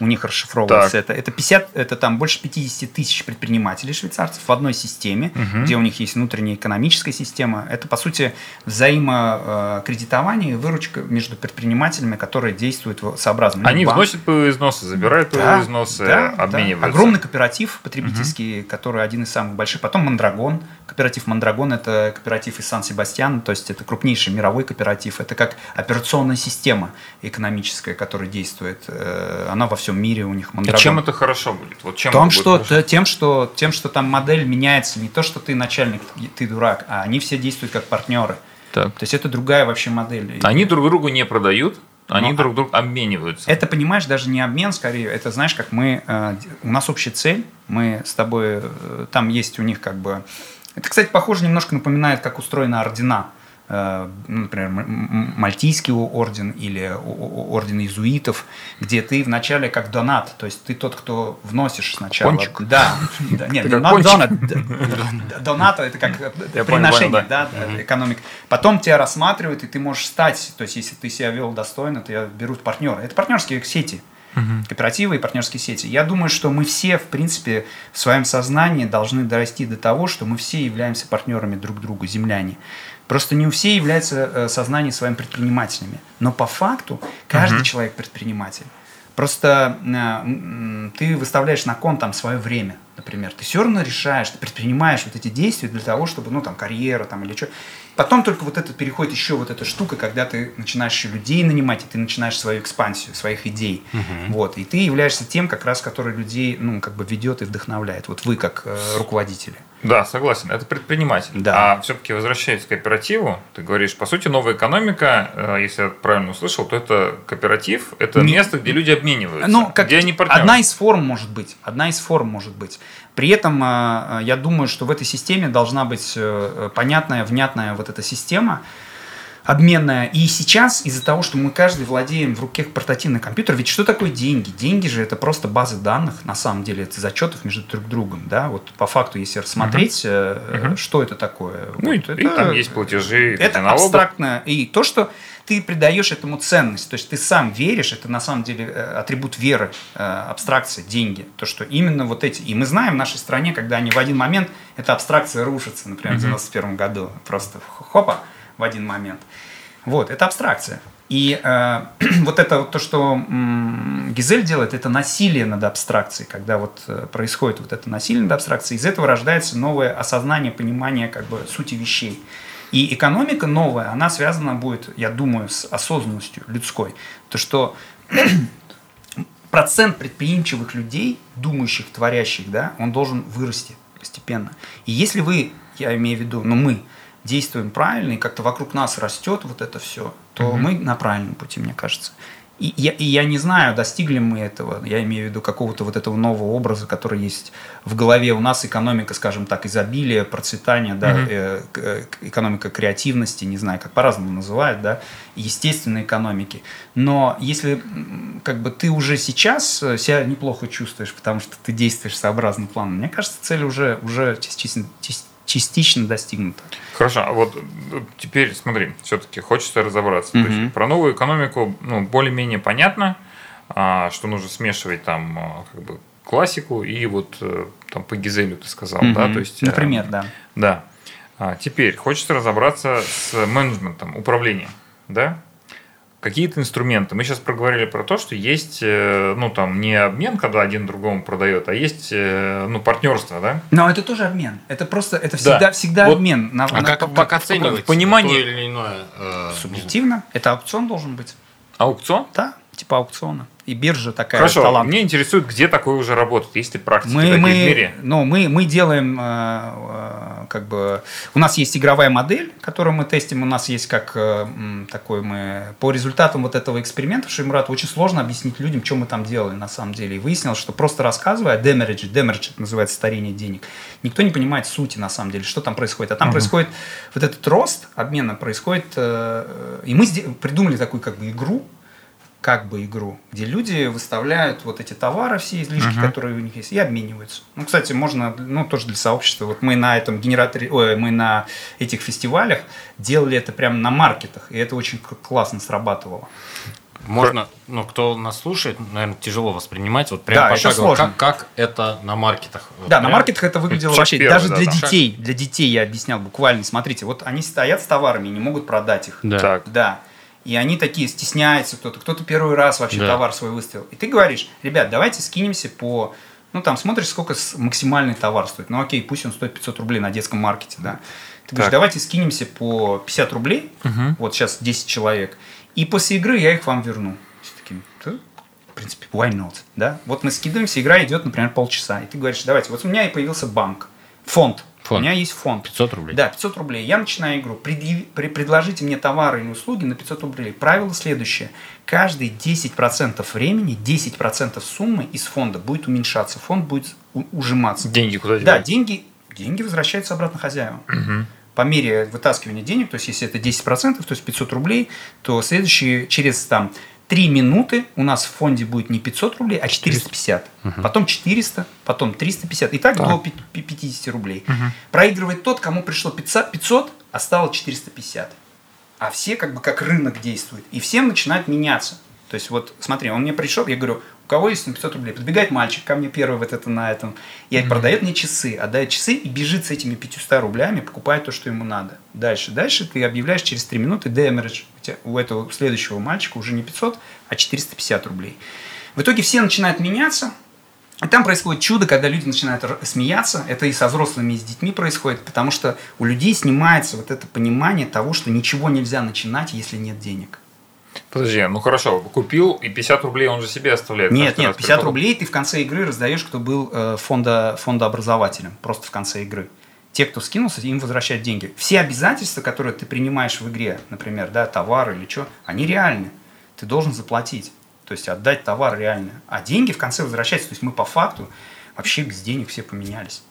у них расшифровывается это. Это 50, это там больше 50 тысяч предпринимателей швейцарцев в одной системе, угу. где у них есть внутренняя экономическая система. Это, по сути, взаимокредитование и выручка между предпринимателями, которые действуют сообразно. Они банк. вносят паевые взносы, забирают паевые взносы, да, обмениваются. Да. Огромный кооператив потребительский, угу. который один из самых больших. Потом Мондрагон. Кооператив Мондрагон – это кооператив из Сан-Себастьяна, то есть это крупнейший мировой кооператив. Это как операционная система экономическая, которая действует. Э, она во всем всем мире у них Мондрагон. И чем это хорошо будет? Вот чем Том, что, будет тем, что, тем, что там модель меняется, не то, что ты начальник, ты дурак, а они все действуют как партнеры. Так. То есть это другая вообще модель. Они друг другу не продают, они Но, друг друга обмениваются. Это, понимаешь, даже не обмен, скорее, это, знаешь, как мы, э, у нас общая цель, мы с тобой, э, там есть у них как бы, это, кстати, похоже, немножко напоминает, как устроена ордена ну, например, Мальтийский орден или орден иезуитов, где ты вначале как донат, то есть ты тот, кто вносишь сначала. Кончик. Да. Нет, не донат. Донат это как приношение, да, экономика. Потом тебя рассматривают, и ты можешь стать, то есть если ты себя вел достойно, то берут партнеры. Это партнерские сети кооперативы и партнерские сети. Я думаю, что мы все, в принципе, в своем сознании должны дорасти до того, что мы все являемся партнерами друг другу, земляне. Просто не у всех является э, сознание своим предпринимателями. Но по факту каждый угу. человек предприниматель. Просто э, ты выставляешь на кон там свое время, например. Ты все равно решаешь, ты предпринимаешь вот эти действия для того, чтобы, ну, там, карьера там или что. Потом только вот это переходит еще вот эта штука, когда ты начинаешь еще людей нанимать, и ты начинаешь свою экспансию, своих идей. Угу. Вот. И ты являешься тем, как раз, который людей, ну, как бы ведет и вдохновляет. Вот вы как э, руководители. Да, согласен. Это предприниматель. Да. А все-таки возвращаясь к кооперативу, ты говоришь, по сути, новая экономика, э, если я правильно услышал, то это кооператив, это Не... место, где люди обмениваются, ну, как где они партнеры. Одна из форм может быть. Одна из форм может быть. При этом э, я думаю, что в этой системе должна быть э, понятная, внятная вот эта система, обменная. И сейчас из-за того, что мы каждый владеем в руке портативный компьютер, ведь что такое деньги? Деньги же это просто базы данных, на самом деле, это зачетов между друг другом, да, вот по факту, если рассмотреть, uh-huh. что это такое. Ну, вот и, это, и там есть платежи, это налогов. абстрактно. И то, что ты придаешь этому ценность, то есть ты сам веришь, это на самом деле э, атрибут веры, э, абстракция, деньги, то, что именно вот эти, и мы знаем в нашей стране, когда они в один момент, эта абстракция рушится, например, в 91 году, просто хопа, в один момент. Вот, это абстракция. И э, вот это то, что м, Гизель делает, это насилие над абстракцией, когда вот э, происходит вот это насилие над абстракцией, из этого рождается новое осознание, понимание как бы сути вещей. И экономика новая, она связана будет, я думаю, с осознанностью людской. То, что процент предприимчивых людей, думающих, творящих, да, он должен вырасти постепенно. И если вы, я имею в виду, ну мы, действуем правильно, и как-то вокруг нас растет вот это все, то угу. мы на правильном пути, мне кажется. И я, и я не знаю, достигли мы этого, я имею в виду какого-то вот этого нового образа, который есть в голове. У нас экономика, скажем так, изобилия, процветания, да, угу. э, э, экономика креативности, не знаю, как по-разному называют, да, естественной экономики. Но если как бы ты уже сейчас э, себя неплохо чувствуешь, потому что ты действуешь сообразно плану, мне кажется, цель уже, уже частично, частично достигнута. Хорошо, а вот э, теперь смотри, все-таки хочется разобраться. Угу. То есть про новую экономику ну, более-менее понятно, а, что нужно смешивать там а, как бы классику и вот э, там по Гизелю ты сказал, угу. да, то есть. Например, да. Да. А теперь хочется разобраться с менеджментом, управлением, да? Какие-то инструменты. Мы сейчас проговорили про то, что есть, э, ну, там, не обмен, когда один другому продает, а есть, э, ну, партнерство, да? Но это тоже обмен. Это просто, это всегда, да. всегда вот. обмен. На, а на, как, по, как оценивать понимание? то или иное? Э, Субъективно. Это аукцион должен быть. Аукцион? Да, типа аукциона и биржа такая. Хорошо, талант. мне интересует, где такое уже работает, есть ли практики мы, мы, в мире? Ну, мы, мы делаем, э, э, как бы, у нас есть игровая модель, которую мы тестим, у нас есть как э, такой мы, по результатам вот этого эксперимента, Шеймурат, очень сложно объяснить людям, что мы там делали на самом деле. И выяснилось, что просто рассказывая, демеридж, демеридж называется старение денег, никто не понимает сути на самом деле, что там происходит. А там угу. происходит вот этот рост обмена происходит, э, и мы придумали такую как бы игру, как бы игру, где люди выставляют вот эти товары, все излишки, uh-huh. которые у них есть, и обмениваются. Ну, кстати, можно, ну, тоже для сообщества. Вот мы на этом генераторе, ой, мы на этих фестивалях делали это прямо на маркетах, и это очень классно срабатывало. Можно, ну, кто нас слушает, наверное, тяжело воспринимать, вот прям да, пошагово, как, как это на маркетах. Вот да, прям... на маркетах это выглядело вообще, первый, даже да, для да. детей, для детей я объяснял буквально, смотрите, вот они стоят с товарами и не могут продать их. Да. Так. Да. И они такие стесняются кто-то, кто-то первый раз вообще да. товар свой выставил. И ты говоришь, ребят, давайте скинемся по... Ну, там смотришь, сколько максимальный товар стоит. Ну, окей, пусть он стоит 500 рублей на детском маркете, да. Ты говоришь, давайте скинемся по 50 рублей, угу. вот сейчас 10 человек, и после игры я их вам верну. Все такие, в принципе, why not, да. Вот мы скидываемся, игра идет, например, полчаса, и ты говоришь, давайте, вот у меня и появился банк, фонд, Фонд. У меня есть фонд. 500 рублей. Да, 500 рублей. Я начинаю игру. Предъяв... Предложите мне товары или услуги на 500 рублей. Правило следующее. Каждые 10% времени, 10% суммы из фонда будет уменьшаться. Фонд будет ужиматься. Деньги куда девать? Да, деньги, деньги возвращаются обратно хозяевам. Угу. по мере вытаскивания денег, то есть если это 10%, то есть 500 рублей, то следующие через там 3 минуты у нас в фонде будет не 500 рублей, а 450. Угу. Потом 400, потом 350. И так, так. до 50 рублей. Угу. Проигрывает тот, кому пришло 500, 500, а стало 450. А все как бы как рынок действует. И всем начинает меняться. То есть вот смотри, он мне пришел, я говорю, кого есть на 500 рублей? Подбегает мальчик ко мне первый вот это на этом, и mm-hmm. продает мне часы, отдает часы и бежит с этими 500 рублями, покупает то, что ему надо. Дальше, дальше ты объявляешь через 3 минуты демеридж. У этого следующего мальчика уже не 500, а 450 рублей. В итоге все начинают меняться, и там происходит чудо, когда люди начинают смеяться. Это и со взрослыми, и с детьми происходит, потому что у людей снимается вот это понимание того, что ничего нельзя начинать, если нет денег. Подожди, ну хорошо, купил и 50 рублей он же себе оставляет. Нет, нет, 50 приход. рублей ты в конце игры раздаешь, кто был э, фонда, фондообразователем, просто в конце игры. Те, кто скинулся, им возвращают деньги. Все обязательства, которые ты принимаешь в игре, например, да, товар или что, они реальны. Ты должен заплатить, то есть отдать товар реально. А деньги в конце возвращаются. То есть мы по факту вообще без денег все поменялись.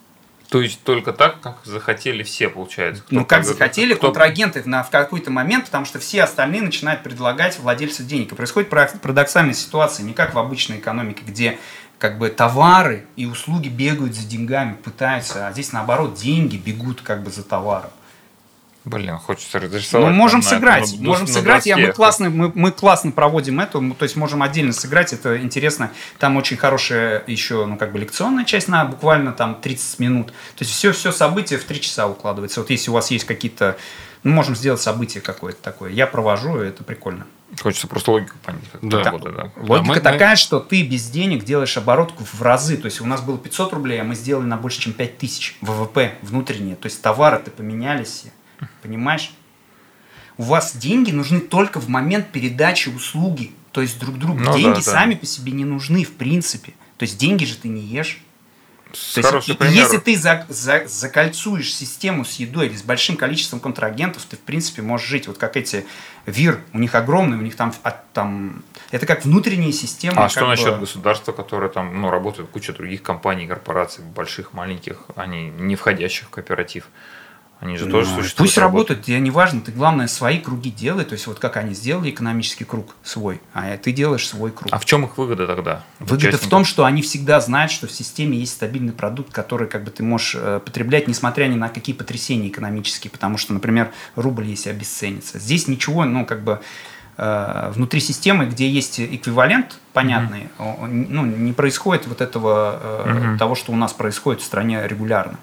То есть только так, как захотели все, получается. Кто ну, как захотели кто... контрагенты на, в какой-то момент, потому что все остальные начинают предлагать владельцу денег. И происходит парадоксальная ситуация, не как в обычной экономике, где как бы товары и услуги бегают за деньгами, пытаются, а здесь наоборот деньги бегут как бы за товаром. Блин, хочется разрисовать. Мы можем сыграть, это, можем на сыграть. Я, мы, классно, мы, мы классно проводим это, то есть можем отдельно сыграть, это интересно. Там очень хорошая еще, ну, как бы лекционная часть на буквально там 30 минут. То есть все, все событие в 3 часа укладывается. Вот если у вас есть какие-то, ну, можем сделать событие какое-то такое. Я провожу, это прикольно. Хочется просто логику понять. Как да. Работает, да. Логика да, мы, такая, мы... что ты без денег делаешь оборотку в разы. То есть у нас было 500 рублей, а мы сделали на больше, чем 5000 ВВП внутренние. То есть товары-то поменялись. Понимаешь? У вас деньги нужны только в момент передачи услуги, то есть друг другу. Ну, деньги да, сами по себе не нужны, в принципе. То есть деньги же ты не ешь. То есть, пример. если ты за, за, закольцуешь систему с едой или с большим количеством контрагентов, ты, в принципе, можешь жить. Вот как эти ВИР, у них огромный, у них там, от, там это как внутренняя система. А что бы... насчет государства, которое там, ну, работает куча других компаний, корпораций, больших, маленьких, они не входящих в кооператив? Они же ну, тоже существуют. Пусть работают, тебе не важно, ты главное свои круги делай, то есть вот как они сделали экономический круг свой, а ты делаешь свой круг. А в чем их выгода тогда? Выгода в том, что они всегда знают, что в системе есть стабильный продукт, который как бы ты можешь э, потреблять, несмотря ни на какие потрясения экономические, потому что, например, рубль если обесценится. Здесь ничего, ну как бы э, внутри системы, где есть эквивалент понятный, mm-hmm. ну, не происходит вот этого mm-hmm. того, что у нас происходит в стране регулярно.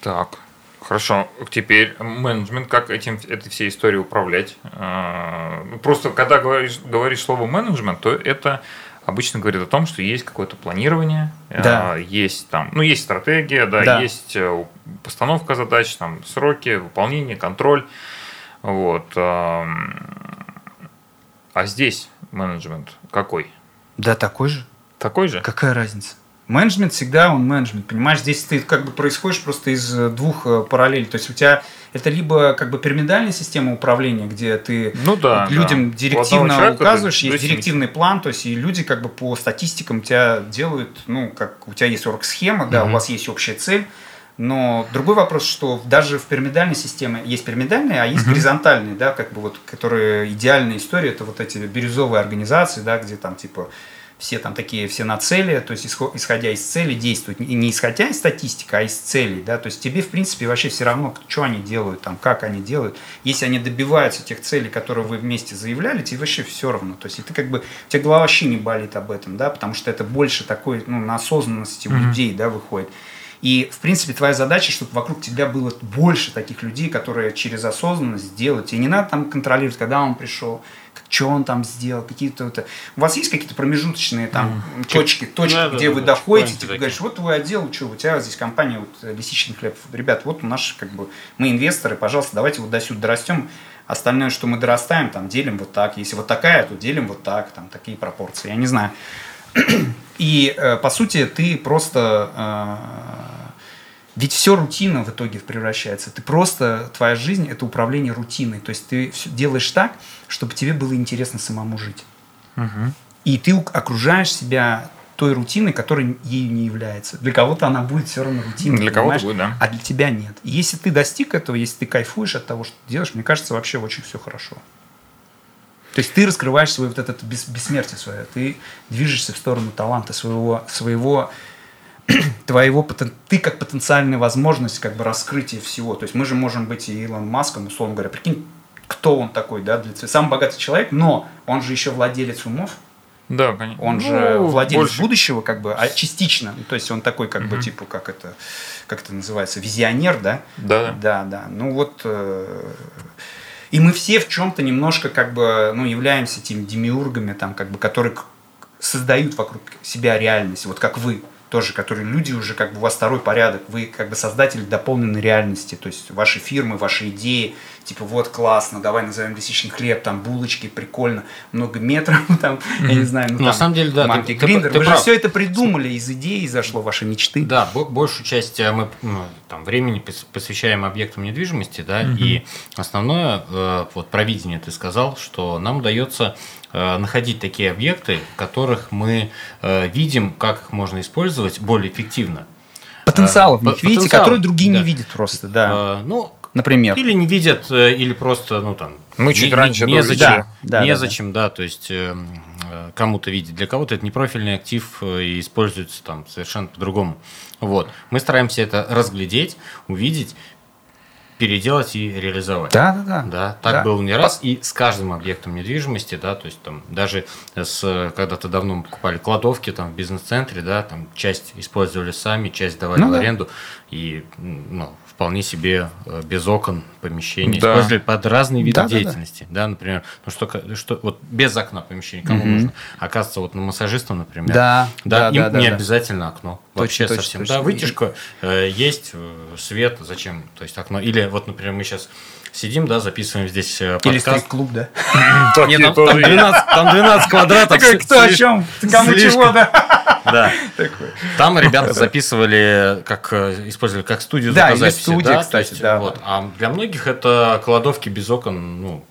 Так. Хорошо, теперь менеджмент, как этим, этой всей историей управлять? А, ну, просто когда говоришь, говоришь слово менеджмент, то это обычно говорит о том, что есть какое-то планирование, а, да. есть там, ну, есть стратегия, да, да. есть э, постановка задач, там, сроки, выполнение, контроль. Вот. А здесь менеджмент какой? Да, такой же. Такой же? Какая разница? Менеджмент всегда он менеджмент, понимаешь? Здесь ты как бы происходишь просто из э, двух э, параллелей. То есть у тебя это либо как бы пирамидальная система управления, где ты ну, да, людям да. директивно указываешь, есть директивный план, то есть и люди как бы по статистикам тебя делают, ну, как у тебя есть орг-схема, да, угу. у вас есть общая цель, но другой вопрос, что даже в пирамидальной системе есть пирамидальные, а есть uh горизонтальные, да, как бы вот, которые идеальная история, это вот эти бирюзовые организации, да, где там типа все там такие, все на цели, то есть исходя из цели действуют, и не исходя из статистики, а из целей, да, то есть тебе, в принципе, вообще все равно, что они делают, там, как они делают, если они добиваются тех целей, которые вы вместе заявляли, тебе вообще все равно, то есть и ты как бы, у тебя голова вообще не болит об этом, да, потому что это больше такой, ну, на осознанности mm-hmm. у людей, да, выходит. И, в принципе, твоя задача, чтобы вокруг тебя было больше таких людей, которые через осознанность делают. Тебе не надо там контролировать, когда он пришел, что он там сделал, какие-то вот... У вас есть какие-то промежуточные там mm. точки, точки, да, где да, вы да, доходите, типа такие. говоришь, вот твой отдел, что, у тебя здесь компания, вот, лисичный хлеб. Ребят, вот у нас как бы, мы инвесторы, пожалуйста, давайте вот до сюда дорастем. Остальное, что мы дорастаем, там, делим вот так. Если вот такая, то делим вот так, там, такие пропорции. Я не знаю. И, э, по сути, ты просто э, ведь все рутина в итоге превращается. Ты просто, твоя жизнь – это управление рутиной. То есть ты все делаешь так, чтобы тебе было интересно самому жить. Угу. И ты окружаешь себя той рутиной, которая ею не является. Для кого-то она будет все равно рутиной. Для кого-то будет, да. А для тебя нет. И если ты достиг этого, если ты кайфуешь от того, что ты делаешь, мне кажется, вообще очень все хорошо. То есть ты раскрываешь свое вот это бес, бессмертие свое, ты движешься в сторону таланта своего, своего твоего, ты как потенциальная возможность как бы раскрытия всего. То есть мы же можем быть и Илон Маском, условно говоря, прикинь, кто он такой, да, для ц- самый богатый человек, но он же еще владелец умов, Да, конечно. он Ну, же владелец больше. будущего, как бы, а частично. Ну, То есть он такой, как бы, типа, как это, как это называется, визионер, да? Да, да. Да. Ну вот. э, И мы все в чем-то немножко, как бы, ну, являемся теми демиургами, там, как бы, которые создают вокруг себя реальность, вот как вы тоже, которые люди уже, как бы, у вас второй порядок, вы как бы создатели дополненной реальности, то есть ваши фирмы, ваши идеи, типа, вот классно, давай назовем лисичный хлеб, там, булочки, прикольно, много метров, там, я не знаю, ну, На там, самом деле, да, Манки ты- ты- Гриндер. ты Вы же прав. все это придумали, из идеи зашло ваши мечты. Да, бо- большую часть э, мы ну, там, времени пос- посвящаем объектам недвижимости, да, и основное, э, вот провидение ты сказал, что нам удается находить такие объекты, в которых мы э, видим, как их можно использовать более эффективно. Потенциал в них, видите, который другие да. не видят просто, да. Э, ну, Например. или не видят, э, или просто, ну там. Мы чуть не- раньше не, незачем. Да, да, незачем, да, то есть э, э, кому-то видеть. Для кого-то это непрофильный актив э, и используется там совершенно по-другому. Вот. Мы стараемся это разглядеть, увидеть, переделать и реализовать. Да, да, да. Да, так Да. было не раз. И с каждым объектом недвижимости, да, то есть там даже с когда-то давно мы покупали кладовки там в бизнес-центре, да, там часть использовали сами, часть давали Ну в да. аренду. И м, ну, вполне себе э, без окон помещения Да. использовали под разные виды Да, да, да. деятельности. Да, например, ну что, что вот без окна помещения кому Мгм. нужно? Оказывается, вот на массажиста, например, Да, да, да, им да, да, не да. обязательно окно. Вообще точно, совсем. точно. Да, вытяжка э, есть, э, свет, зачем? То есть окно. Или вот, например, мы сейчас сидим, да, записываем здесь э, Или подкаст. стрип-клуб, да? Нет, там, там 12, там 12 квадратов. Такой, кто о чем? Кому чего, да? Да. Там ребята записывали, как э, использовали как студию Да, или звукозаписи. студия, да, кстати, да. Вот. А для многих это кладовки без окон, ну,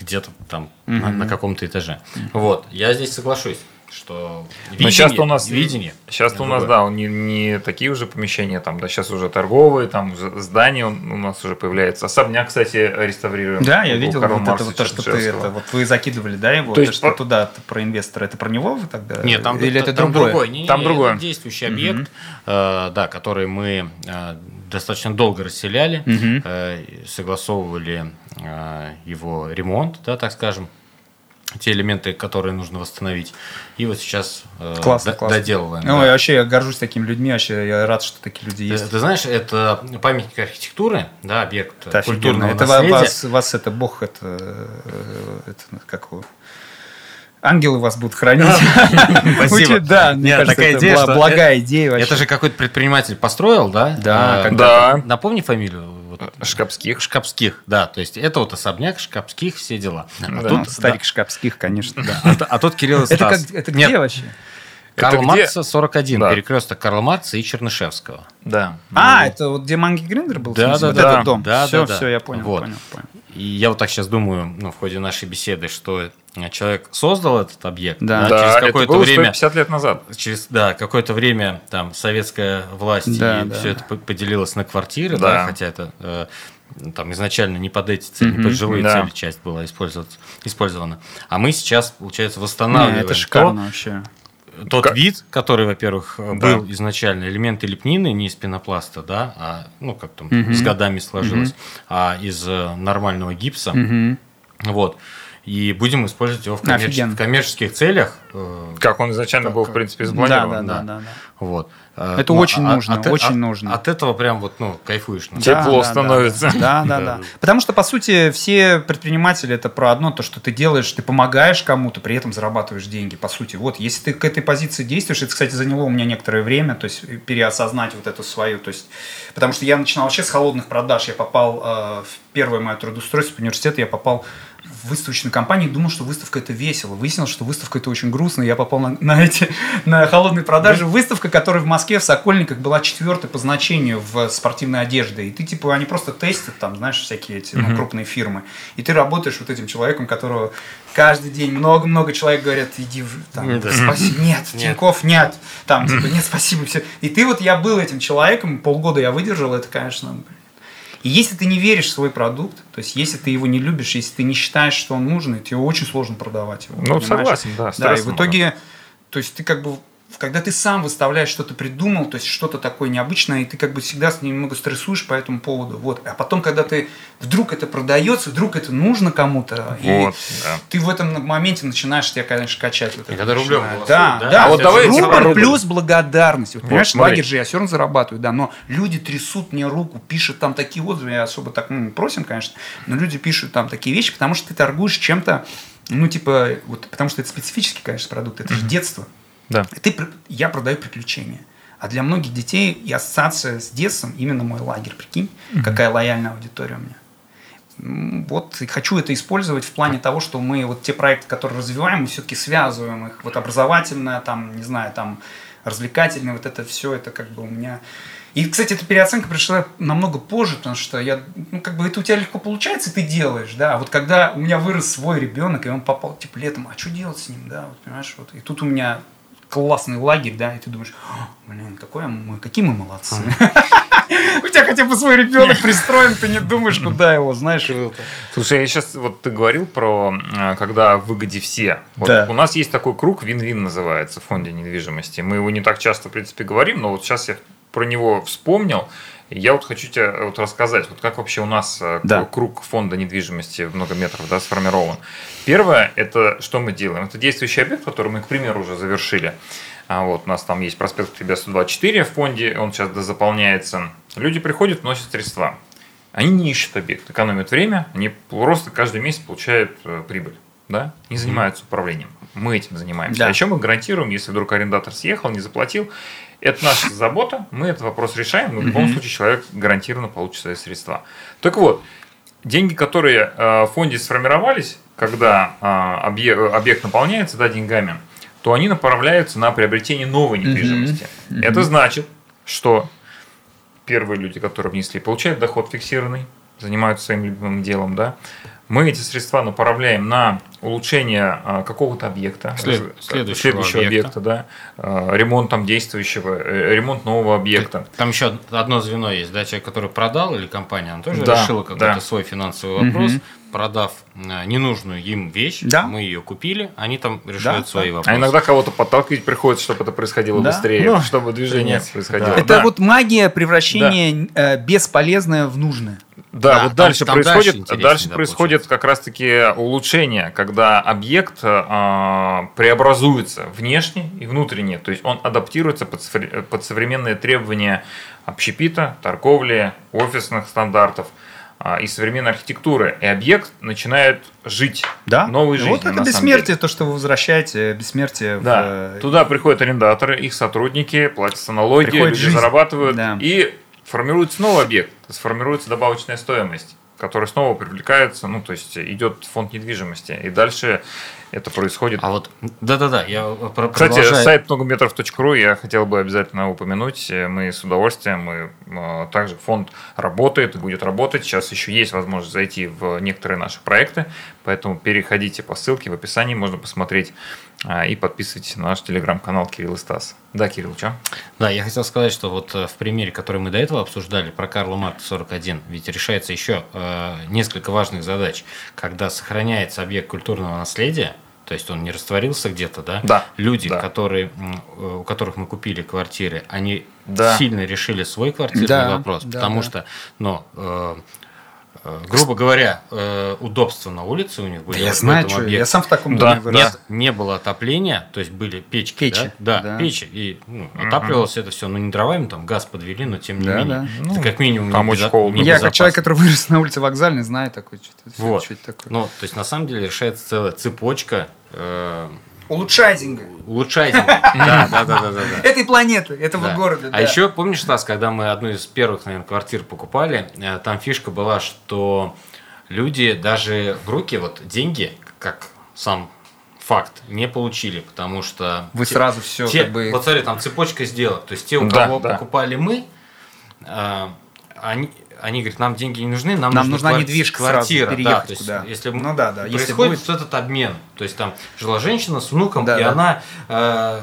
где-то там на каком-то этаже. Вот. Я здесь соглашусь, что Но видение, сейчас у нас видение. Сейчас у нас, другое. да, не, не такие уже помещения, там, да, сейчас уже торговые, там здания у нас уже появляется. Особняк, кстати, реставрируем. Да, я видел Карла вот это Маркса вот то, что ты это, вот вы закидывали, да, его, То то, есть что по- туда ты про инвестора, это про него вы тогда? Нет, там, Или это там другое? Не, не, Там не, другое. это действующий объект, э, да, который мы э, достаточно долго расселяли, Мгм. э, согласовывали э, его ремонт, да, так скажем, те элементы, которые нужно восстановить. И вот сейчас э, Классно, до- классно. доделываем. Ну, да. я вообще я горжусь такими людьми, вообще я рад, что такие люди Ты, есть. ты знаешь, это памятник архитектуры, да, объект Это культурного офигенно. Это наследия. вас, вас это бог, это, э, это ну, как его? Ангелы вас будут хранить. Спасибо. Да, мне Нет, кажется, такая это идея, была что благая идея вообще. Это же какой-то предприниматель построил, да? Да, А, да. Напомни фамилию. Шкапских. Шкапских, да. То есть это вот особняк Шкапских, все дела. А Да. Ну, тут, старик Шкапских, конечно. да, а, а тут Кирилл и Это, Стас. как, это Нет, где вообще? Это где? Маркса 41, Да. перекресток Карла Маркса и Чернышевского. Да. А, это вот где Манги Гриндер был? Да, смысле? да, вот да. этот дом. Да, все, да, да. все, я понял, Вот. понял, понял. И я вот так сейчас думаю, ну, в ходе нашей беседы, что э, человек создал этот объект, Да. да, Да, через это какое-то было время 150 лет назад. через да, какое-то время там советская власть Да, и да. все это по- поделилось на квартиры, да, Да. хотя это э, там изначально не под эти цели, не Мгм. под жилые Да. цели часть была использоваться, использована. А мы сейчас, получается, Не, восстанавливаем это то- шикарно вообще. Тот Как- вид, который, во-первых, э, Да. был изначально элементы лепнины не из пенопласта, да, а ну как там Мгм. с годами сложилось, а из э, нормального гипса, Мгм. вот. И будем использовать его в, коммерче- Офигенно. в коммерческих целях. э, Как он изначально был, в принципе, Да, запланирован. да, да, да. да, да. Вот. Э, Это ну, очень а- нужно, от- очень от- нужно. От этого прям вот, ну, кайфуешь. Тепло Да, да, да, становится. Да, да, да. Потому что, по сути, все предприниматели это про одно, то, что ты делаешь, ты помогаешь кому-то, при этом зарабатываешь деньги, по сути. Вот, если ты к этой позиции действуешь, это, кстати, заняло у меня некоторое время, то есть переосознать вот эту свою, то есть, потому что я начинал вообще с холодных продаж, я попал э, в первое мое трудоустройство в университет, я попал в выставочную компанию, думал, что выставка это весело. Выяснилось, что выставка это очень грустно. Я попал на, на эти на холодные продажи. Выставка, выставка, которая в Москве в Сокольниках была четвертой по значению в спортивной одежде. И ты типа, они просто тестят там, знаешь, всякие эти ну, крупные фирмы. И ты работаешь вот этим человеком, которого каждый день много-много человек говорят, иди там, Да. спасибо, нет, Нет. Тиньков нет, там, типа, нет, спасибо, все. И ты вот, я был этим человеком, полгода я выдержал, это, конечно. И если ты не веришь в свой продукт, то есть если ты его не любишь, если ты не считаешь, что он нужный, тебе очень сложно продавать его. Ну, понимаешь? согласен, да, Да, и в итоге, то есть ты как бы, когда ты сам выставляешь, что ты придумал, то есть что-то такое необычное, и ты как бы всегда с ним немного стрессуешь по этому поводу. Вот. А потом, когда ты вдруг это продается, вдруг это нужно кому-то, Вот, и да. ты в этом моменте начинаешь тебя, конечно, качать. Вот И это когда рублем голосуют, Да, да? да. А вот давайте рубль рубль. плюс благодарность. Вот, понимаешь, смотри. лагерь же я все равно зарабатываю, да, но люди трясут мне руку, пишут там такие отзывы, я особо так ну, не просим, конечно, но люди пишут там такие вещи, потому что ты торгуешь чем-то, ну, типа, вот, потому что это специфический, конечно, продукт, это же детство. Да. Ты, я продаю приключения. А для многих детей и ассоциация с детством именно мой лагерь. Прикинь, какая лояльная аудитория у меня. Вот и хочу это использовать в плане того, что мы вот те проекты, которые развиваем, мы все-таки связываем их. Вот образовательное, там, не знаю, там развлекательное, вот это все, это как бы у меня. И, кстати, эта переоценка пришла намного позже, потому что я, ну, как бы это у тебя легко получается, и ты делаешь, да. А вот когда у меня вырос свой ребенок, и он попал, типа, летом, а что делать с ним, да, вот, понимаешь, вот. И тут у меня классный лагерь, да, и ты думаешь, «А, блин, какой мы, какие мы молодцы. У тебя хотя бы свой ребенок пристроен, ты не думаешь, куда его, знаешь. Слушай, я сейчас вот ты говорил про э, когда в выгоде все. Вот Да. У нас есть такой круг вин-вин называется в фонде недвижимости. Мы его не так часто, в принципе, говорим, но вот сейчас я про него вспомнил. Я вот хочу тебе вот рассказать, вот как вообще у нас э, Да. круг фонда недвижимости в много метров да, сформирован. Первое, это что мы делаем? Это действующий объект, который мы, к примеру, уже завершили. А вот у нас там есть проспект Тебя 124 в фонде, он сейчас дозаполняется. Люди приходят, вносят средства. Они не ищут объект, экономят время, они просто каждый месяц получают э, прибыль. Да? Не занимаются управлением. Мы этим занимаемся. Да. А еще мы гарантируем, если вдруг арендатор съехал, не заплатил, это наша забота, мы этот вопрос решаем, и в любом случае человек гарантированно получит свои средства. Так вот, деньги, которые э, в фонде сформировались, когда э, объе- объект наполняется да, деньгами, то они направляются на приобретение новой недвижимости. Это значит, что первые люди, которые внесли, получают доход фиксированный, занимаются своим любимым делом, да. Мы эти средства направляем на улучшение а, какого-то объекта, След- раз- следующего объекта, объекта. да, а, ремонт там действующего, э, ремонт нового объекта. Там еще одно звено есть, да, человек, который продал или компания, она тоже Да, решила какой-то да. свой финансовый вопрос, продав э, ненужную им вещь, Да. мы ее купили, они там решают Да, свои да. вопросы. А иногда кого-то подталкивать приходится, чтобы это происходило Да. быстрее, Ну, чтобы движение принять. происходило. Да. Это Да. вот магия превращения э, бесполезное в нужное. Да, Да, вот там- дальше там дальше происходит, интереснее, дальше да, происходит как раз-таки улучшение, когда объект а, преобразуется внешне и внутренне, то есть он адаптируется под, под современные требования общепита, торговли, офисных стандартов а, и современной архитектуры, и объект начинает жить новой жизнью. Вот это бессмертие, то, что вы возвращаете, бессмертие Да, в... э, туда приходят арендаторы, их сотрудники, платятся налоги, люди зарабатывают, Да. и формируется новый объект, сформируется добавочная стоимость, которая снова привлекается, ну, то есть идет фонд недвижимости, и дальше это происходит. А вот, да-да-да, я про- Кстати, продолжаю. сайт многометров.ру я хотел бы обязательно упомянуть. Мы с удовольствием, мы э, также фонд работает и будет работать. Сейчас еще есть возможность зайти в некоторые наши проекты, поэтому переходите по ссылке в описании, можно посмотреть а, и подписывайтесь на наш телеграм-канал Кирилл и Стас. Да, Кирилл, что? Да, я хотел сказать, что вот э, в примере, который мы до этого обсуждали, про Карла Маркса 41, ведь решается еще э, несколько важных задач. Когда сохраняется объект культурного наследия, то есть он не растворился где-то, да? Да, Люди, да. которые, э, у которых мы купили квартиры, они Да. сильно решили свой квартирный Да, вопрос, да, потому да. что, ну, э, э, грубо говоря, э, удобства на улице у них были. Да я знаю, что я сам в таком Да. доме вырос. Нет, не было отопления, то есть были печки, Печи, да, да, да. печи, и ну, отапливалось это все, ну не дровами, там газ подвели, но тем не Да, менее, да. это Ну, как минимум там не очень безо- холодно. Я как человек, который вырос на улице вокзальной, знаю такое что-то. вот, что это такое. ну то есть на самом деле решается целая цепочка Улучшайзинга. улучшайзинга. Да, да, да, да, да. Этой планеты, этого Да. города. А еще помнишь, Стас, когда мы одну из первых, наверное, квартир покупали, э, там фишка была, что люди даже в руки, вот деньги, как сам факт, не получили, потому что... Вы те- сразу все те- как бы... Вот смотри, там цепочка сделок. То есть те, у кого да. покупали мы, а, они, они говорят, нам деньги не нужны, нам, Нам нужна нужна квар- недвижка сразу, квартира. да, переехать то есть, куда. если Ну да, да, если происходит будет- вот этот обмен. То есть там жила женщина с внуком, Да, и да. она э,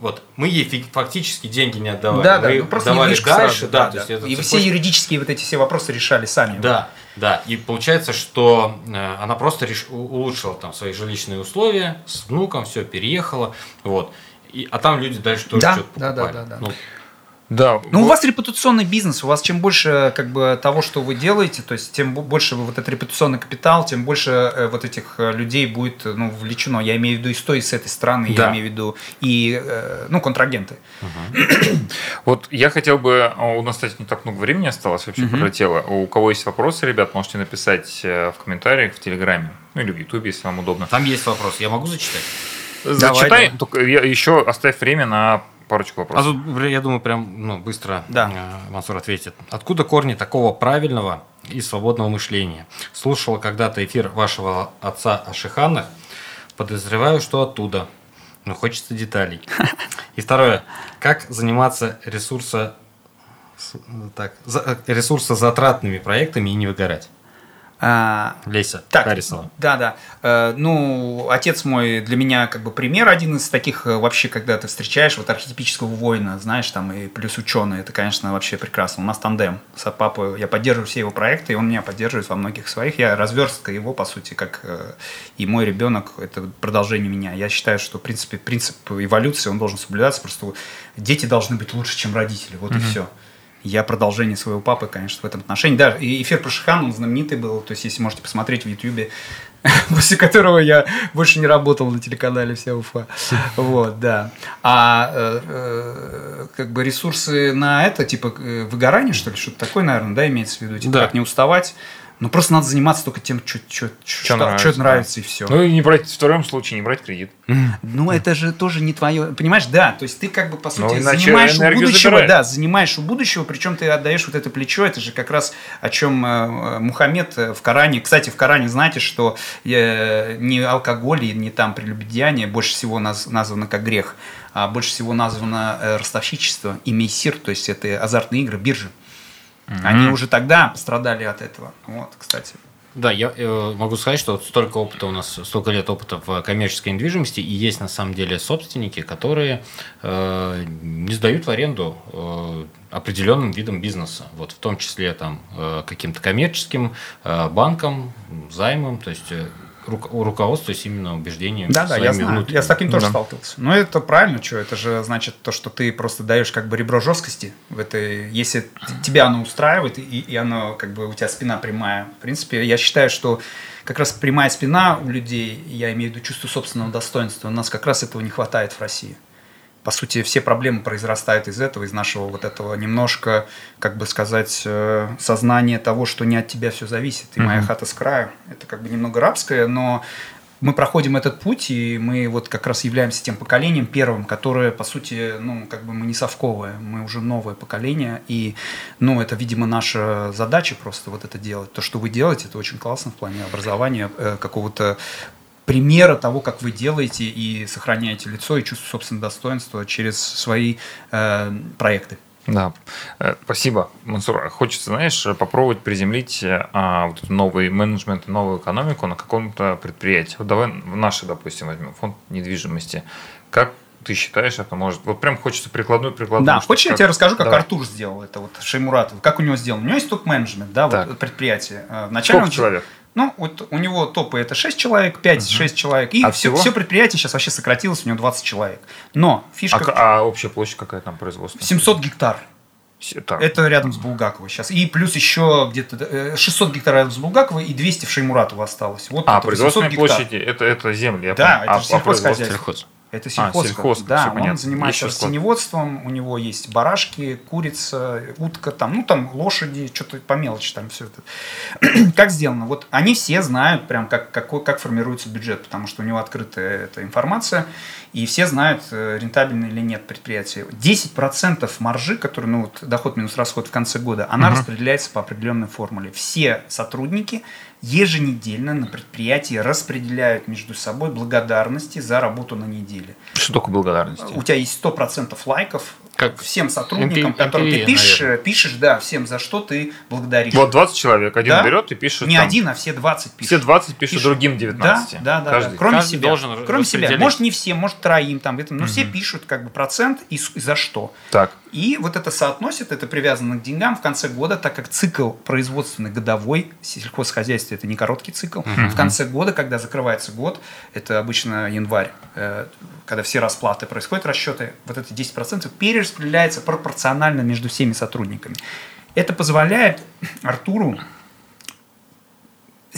вот мы ей фактически деньги не отдавали. Да, да, мы ну, просто давали дальше, сразу, да, то есть И цепочка- все юридические вот эти все вопросы решали сами. да, да. И получается, что э, она просто реш- улучшила там свои жилищные условия с внуком, все, переехала. Вот. И, а там люди дальше тоже Да, что-то да, да, покупали. да, да. Ну, Да. Ну, у вот- вас репутационный бизнес, у вас чем больше как бы того, что вы делаете, то есть тем бо- больше вы вот этот репутационный капитал, тем больше э, вот этих э, людей будет ну, вовлечено. Я имею в виду и с той, и с этой стороны, Да. я имею в виду и э, ну, контрагенты. Вот я хотел бы, а, у нас, кстати, не так много времени осталось, вообще Мгм. пролетело. У кого есть вопросы, ребят, можете написать в комментариях в Телеграме, ну или в Ютубе, если вам удобно. там есть вопрос. Я могу зачитать? Зачитай, давай. только я- еще оставь время на парочку А вопросов. тут, я думаю, прям ну, быстро Да. э, Мансур ответит. Откуда корни такого правильного и свободного мышления? Слушал когда-то эфир вашего отца о шиханах. Подозреваю, что оттуда. Но хочется деталей. И второе. Как заниматься ресурса, с- так, за- ресурсозатратными проектами и не выгорать? А, Леся Так, Харисова. да, да. Э, ну, отец мой для меня как бы пример один из таких э, вообще, когда ты встречаешь вот архетипического воина, знаешь, там и плюс ученый, это, конечно, вообще прекрасно. У нас тандем с папой, я поддерживаю все его проекты, и он меня поддерживает во многих своих. Я разверстка его, по сути, как э, и мой ребенок, это продолжение меня. Я считаю, что, в принципе, принцип эволюции, он должен соблюдаться, просто дети должны быть лучше, чем родители, вот и все. Я продолжение своего папы, конечно, в этом отношении. Да, и эфир про Шихан, он знаменитый был. То есть, если можете посмотреть в Ютьюбе, после которого я больше не работал на телеканале «Вся Уфа». Вот, да. А э, э, как бы ресурсы на это, типа э, выгорание, что ли, что-то такое, наверное, да, имеется в виду? Типа, Да. как не уставать. Ну, просто надо заниматься только тем, что, что, что, нравится, да. нравится, и все. Ну и не брать, в втором случае не брать кредит. Ну, это же тоже не твое. Понимаешь, да. То есть ты как бы, по сути, Ну, занимаешь у будущего, забирает. да, занимаешь у будущего, причем ты отдаешь вот это плечо. Это же как раз о чем э, Мухаммед э, в Коране. Кстати, в Коране знаете, что э, не алкоголь и не там прелюбодеяние больше всего наз- названо как грех, а больше всего названо э, ростовщичество и мейсир, то есть это азартные игры, биржи. Они уже тогда пострадали от этого. Вот, кстати. Да, я э, могу сказать, что вот столько опыта у нас, столько лет опыта в коммерческой недвижимости, и есть на самом деле собственники, которые э, не сдают в аренду э, определенным видом бизнеса, вот в том числе там э, каким-то коммерческим э, банкам, займам, то есть э, руководствуясь именно убеждением Да, да, я знаю. Я с таким тоже Да. сталкивался. Но это правильно, что это же значит то, что ты просто даешь как бы ребро жесткости в этой. Если тебя оно устраивает и, и оно как бы у тебя спина прямая. В принципе, я считаю, что как раз прямая спина у людей, я имею в виду чувство собственного достоинства, у нас как раз этого не хватает в России. По сути, все проблемы произрастают из этого, из нашего вот этого немножко, как бы сказать, э, сознания того, что не от тебя все зависит. И моя хата с краю. Это как бы немного рабское, но мы проходим этот путь, и мы вот как раз являемся тем поколением первым, которое, по сути, ну, как бы мы не совковое, мы уже новое поколение, и, ну, это, видимо, наша задача просто вот это делать. То, что вы делаете, это очень классно в плане образования, э, какого-то примера того, как вы делаете и сохраняете лицо и чувство собственного достоинства через свои э, проекты. Да, Э, спасибо, Мансур. Хочется, знаешь, попробовать приземлить э, а, вот этот новый менеджмент, новую экономику на каком-то предприятии. Вот давай в наше, допустим, возьмем фонд недвижимости. Как ты считаешь, это может... Вот прям хочется прикладную прикладную. Да, хочешь, я как- тебе расскажу, как Давай. Артур сделал это, вот Шеймуратов, как у него сделано. У него есть топ-менеджмент, да, Так. вот предприятие. Э, Вначале Сколько он- человек? Ну, вот у него топы это 6 человек, 5-6 человек. И А все, всего? все предприятие сейчас вообще сократилось, у него 20 человек. Но А, фишка к- а общая площадь какая там производства? 700 гектар. Так. Это рядом с Булгаковой сейчас. И плюс еще где-то э, 600 гектар рядом с Булгаковой и 200 в Шеймуратово осталось. Вот А, это 800 производственные гектар. площади это, это земли. я Да, понял. это а, же а сельхозхозяйство. производство? Сельхоз. Это А, сельхоз. сельхоз, да, он понятно. занимается Есть растеневодством, у него есть барашки, курица, утка, там, ну там лошади, что-то по мелочи там все это. как сделано? Вот они все знают прям, как, какой, как формируется бюджет, потому что у него открытая эта информация, и все знают, э, рентабельно или нет предприятие. 10% маржи, который, ну вот, доход минус расход в конце года, она распределяется по определенной формуле. Все сотрудники еженедельно на предприятии распределяют между собой благодарности за работу на неделе. Что такое благодарности? У тебя есть 100% лайков Как всем сотрудникам, MPV, которым ты пишешь, наверное. пишешь, да, всем за что ты благодаришь. Вот 20 человек, один Да? берет и пишет. Не там. один, а все 20 пишут. Все 20 пишут Пишут. другим 19. Да, да, да. Каждый. да. Кроме Каждый себя. должен Кроме себя. Может, не все, может, троим там, это, но все пишут как бы процент и, и за что. Так. И вот это соотносит, это привязано к деньгам в конце года, так как цикл производственный годовой, сельхозхозяйство это не короткий цикл. В конце года, когда закрывается год, это обычно январь, э, когда все расплаты происходят, расчеты, вот эти 10% перераспределяется пропорционально между всеми сотрудниками. Это позволяет Артуру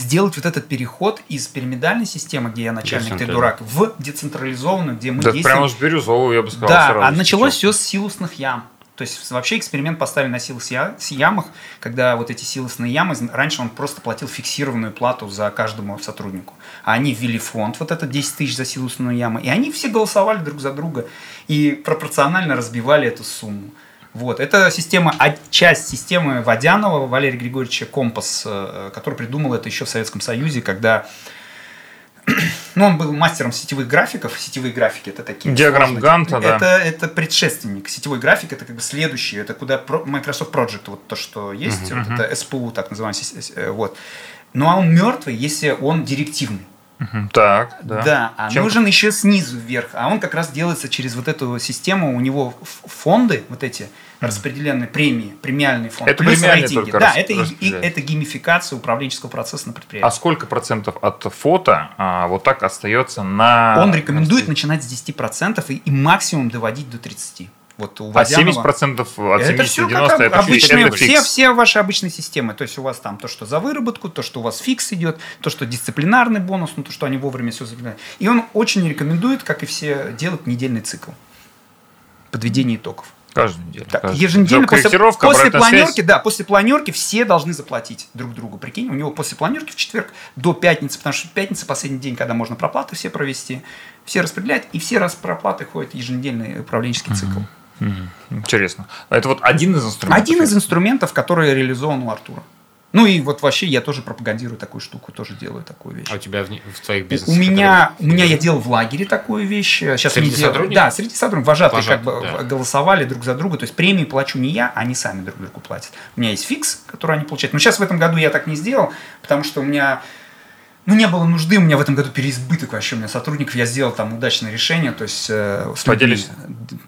сделать вот этот переход из пирамидальной системы, где я начальник, ты дурак, в децентрализованную, где мы Да действуем прям уж бирюзовую, я бы сказал. да, а началось все с силосных ям. То есть вообще эксперимент поставили на силос я- с ямах, когда вот эти силосные ямы, раньше он просто платил фиксированную плату за каждому сотруднику. А они ввели фонд, вот это 10 тысяч за силосную яму, и они все голосовали друг за друга и пропорционально разбивали эту сумму. Вот. Это система, а- часть системы Водянова, Валерия Григорьевича Компас, э, который придумал это еще в Советском Союзе, когда ну, он был мастером сетевых графиков. Сетевые графики это такие. Диаграмм. Ганта, да. это, это предшественник. Сетевой график это как бы следующий. Это куда Microsoft Project, вот то, что есть, вот это SPU, так называемый. э, Вот. Ну а он мертвый, если он директивный. Так, да. Да, а Чем- нужен еще снизу вверх. А он как раз делается через вот эту систему. У него фонды, вот эти распределенные премии, премиальные фонды. Это плюс премиальные рейтинги. Да, это, и- это геймификация управленческого процесса на предприятии. А сколько процентов от фото а, вот так остается на... Он рекомендует начинать с 10% и, и максимум доводить до 30%. Вот у А Водянова- 70% от это 70 все 90 как это, обычные, это все, все ваши обычные системы. То есть у вас там то, что за выработку, то, что у вас фикс идет, то, что дисциплинарный бонус, ну, то, что они вовремя все закрывают. И он очень рекомендует, как и все, делать недельный цикл. Подведение итогов. Каждую неделю. Так, каждую. еженедельно после, после планерки, связь. да, после планерки все должны заплатить друг другу. Прикинь, у него после планерки в четверг до пятницы, потому что пятница последний день, когда можно проплаты все провести, все распределять, и все раз проплаты ходят в еженедельный управленческий цикл. Интересно. Это вот один из инструментов. Один из инструментов, который реализован у Артура. Ну и вот вообще я тоже пропагандирую такую штуку, тоже делаю такую вещь. А у тебя в, в твоих У бизнесах? меня, у которые- меня я делал в лагере такую вещь. Сейчас Среди они делают- сотрудников? Да, среди сотрудников. Вожатые как бы да. голосовали друг за друга. То есть премии плачу не я, они сами друг другу платят. У меня есть фикс, который они получают. Но сейчас в этом году я так не сделал, потому что у меня ну, не было нужды, у меня в этом году переизбыток вообще, у меня сотрудников, я сделал там удачное решение, то есть... э, людьми.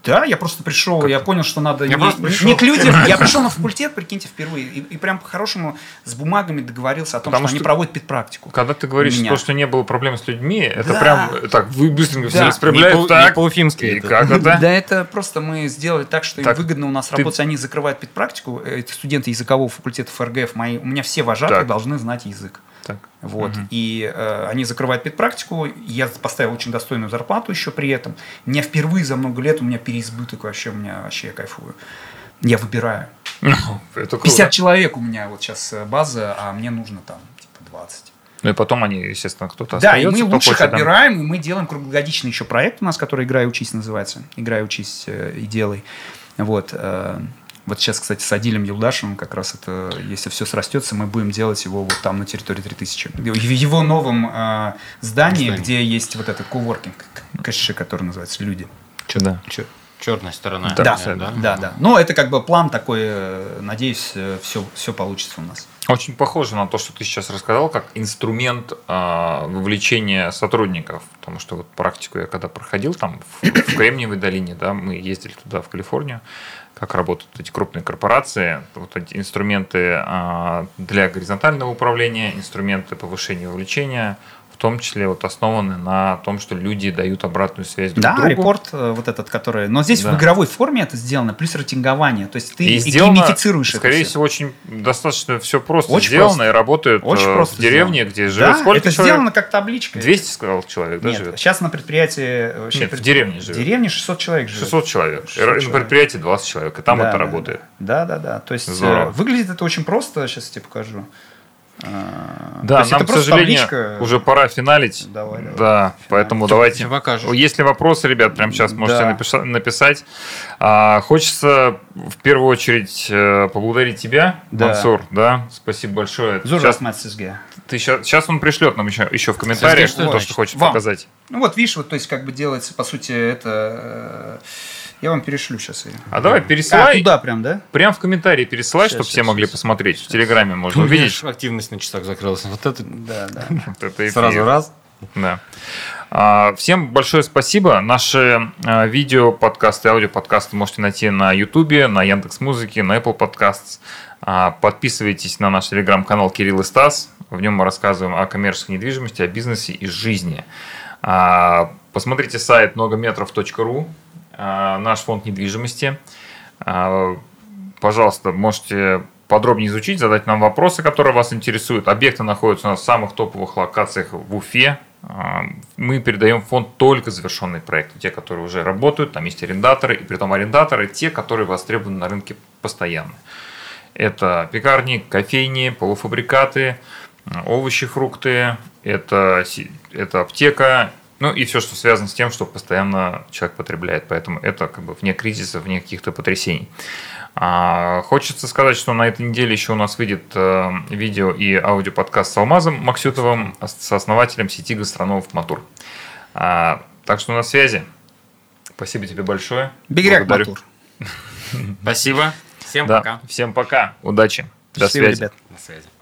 Да, я просто пришел, я понял, что надо Я не, просто пришел. не к людям, я пришел на факультет, прикиньте, впервые, и, и прям по-хорошему с бумагами договорился о том, Потому что, они что- проводят педпрактику. Когда ты говоришь, Меня. то, что не было проблем с людьми, это Да. прям э, так, вы быстренько все Да. распрямляют. Не по- так, не по-уфимски и это. как это? Да, это просто мы сделали так, что им выгодно у нас ты- работать. Они закрывают педпрактику. Эти студенты языкового факультета ФРГФ, мои, у меня все вожатые Так. должны знать язык. Так. Вот. Мгм. И э, они закрывают педпрактику. Я поставил очень достойную зарплату еще при этом. У меня впервые за много лет у меня переизбыток вообще, у меня вообще я кайфую. Я выбираю. Это 50 круто. человек у меня вот сейчас база, а мне нужно там типа 20. Ну и потом они, естественно, кто-то Да, и мы лучших хочет отбираем, и мы делаем круглогодичный еще проект у нас, который «Играй, учись» называется. «Играй, учись э, и делай». Вот. Э, Вот сейчас, кстати, с Адилем Юлдашевым как раз это, если все срастется, мы будем делать его вот там на территории 3000. В его новом э, здании, Здании. где есть вот этот коворкинг, кэши, который называется «Люди». Да. Чё- черная сторона. Да, Да, Понятно, да, да. Но это как бы план такой, э, надеюсь, все, все получится у нас. Очень похоже на то, что ты сейчас рассказал, как инструмент а, вовлечения сотрудников. Потому что вот практику я когда проходил там в, в Кремниевой долине, да, мы ездили туда, в Калифорнию, как работают эти крупные корпорации, вот эти инструменты а, для горизонтального управления, инструменты повышения вовлечения, в том числе вот основаны на том, что люди дают обратную связь друг Да, другу. репорт э, вот этот, который... Но здесь Да. в игровой форме это сделано, плюс рейтингование. То есть ты И сделано, геймифицируешь это скорее всё. всего, очень достаточно все просто Очень сделано просто. и работает Очень э, просто в деревне, сделано. где живет Да, сколько это человек? сделано как табличка. 200, сказал человек, да, Нет, живет? сейчас на предприятии... э, вообще Нет, в пред- деревне В живет. деревне 600 человек живет. 600 человек. 600 И на человек. предприятии 20 человек. И там Да, это да, работает. Да, да, да. То есть Здорово. выглядит это очень просто. Сейчас я тебе покажу. А, Да, нам, к сожалению, табличка. уже пора финалить. Давай, давай. Да, поэтому Чё- давайте. покажешь? Если вопросы, ребят, прямо сейчас можете Да. написать. А, хочется в первую очередь э, поблагодарить тебя, Да. Мансур. Да, спасибо большое. Сейчас, ты сейчас, сейчас он пришлет нам еще, еще в комментариях что то, что хочет Вам. показать. Ну вот, видишь, вот, то есть как бы делается, по сути, это... э, Я вам перешлю сейчас ее. А давай А, пересылай. туда прям, да? Прям в комментарии пересылай, чтобы все могли посмотреть. В Телеграме можно увидеть. активность на часах закрылась. Вот это Да, да. Вот это сразу раз. Да. А, Всем большое спасибо. Наши а, видео, подкасты, аудиоподкасты можете найти на Ютубе, на Яндекс Музыке, на Apple Podcasts. А, Подписывайтесь на наш телеграм-канал Кирилл и Стас. В нем мы рассказываем о коммерческой недвижимости, о бизнесе и жизни. А, Посмотрите сайт многометров.ру, а, наш фонд недвижимости. А, Пожалуйста, можете подробнее изучить, задать нам вопросы, которые вас интересуют. Объекты находятся у нас в самых топовых локациях в Уфе. А, Мы передаем в фонд только завершенные проекты, те, которые уже работают, там есть арендаторы, и при том арендаторы, те, которые востребованы на рынке постоянно. Это пекарни, кофейни, полуфабрикаты, овощи, фрукты, это, это аптека, ну и все, что связано с тем, что постоянно человек потребляет. Поэтому это как бы вне кризиса, вне каких-то потрясений. А, хочется сказать, что на этой неделе еще у нас выйдет э, видео и аудиоподкаст с Алмазом Максютовым, ос- сооснователем сети гастрономов Матур. А, так что на связи. Спасибо тебе большое. Благодарю. Матур. Спасибо. Всем Да, пока. Всем пока. Удачи. До Счастливо, связи. ребят. На связи.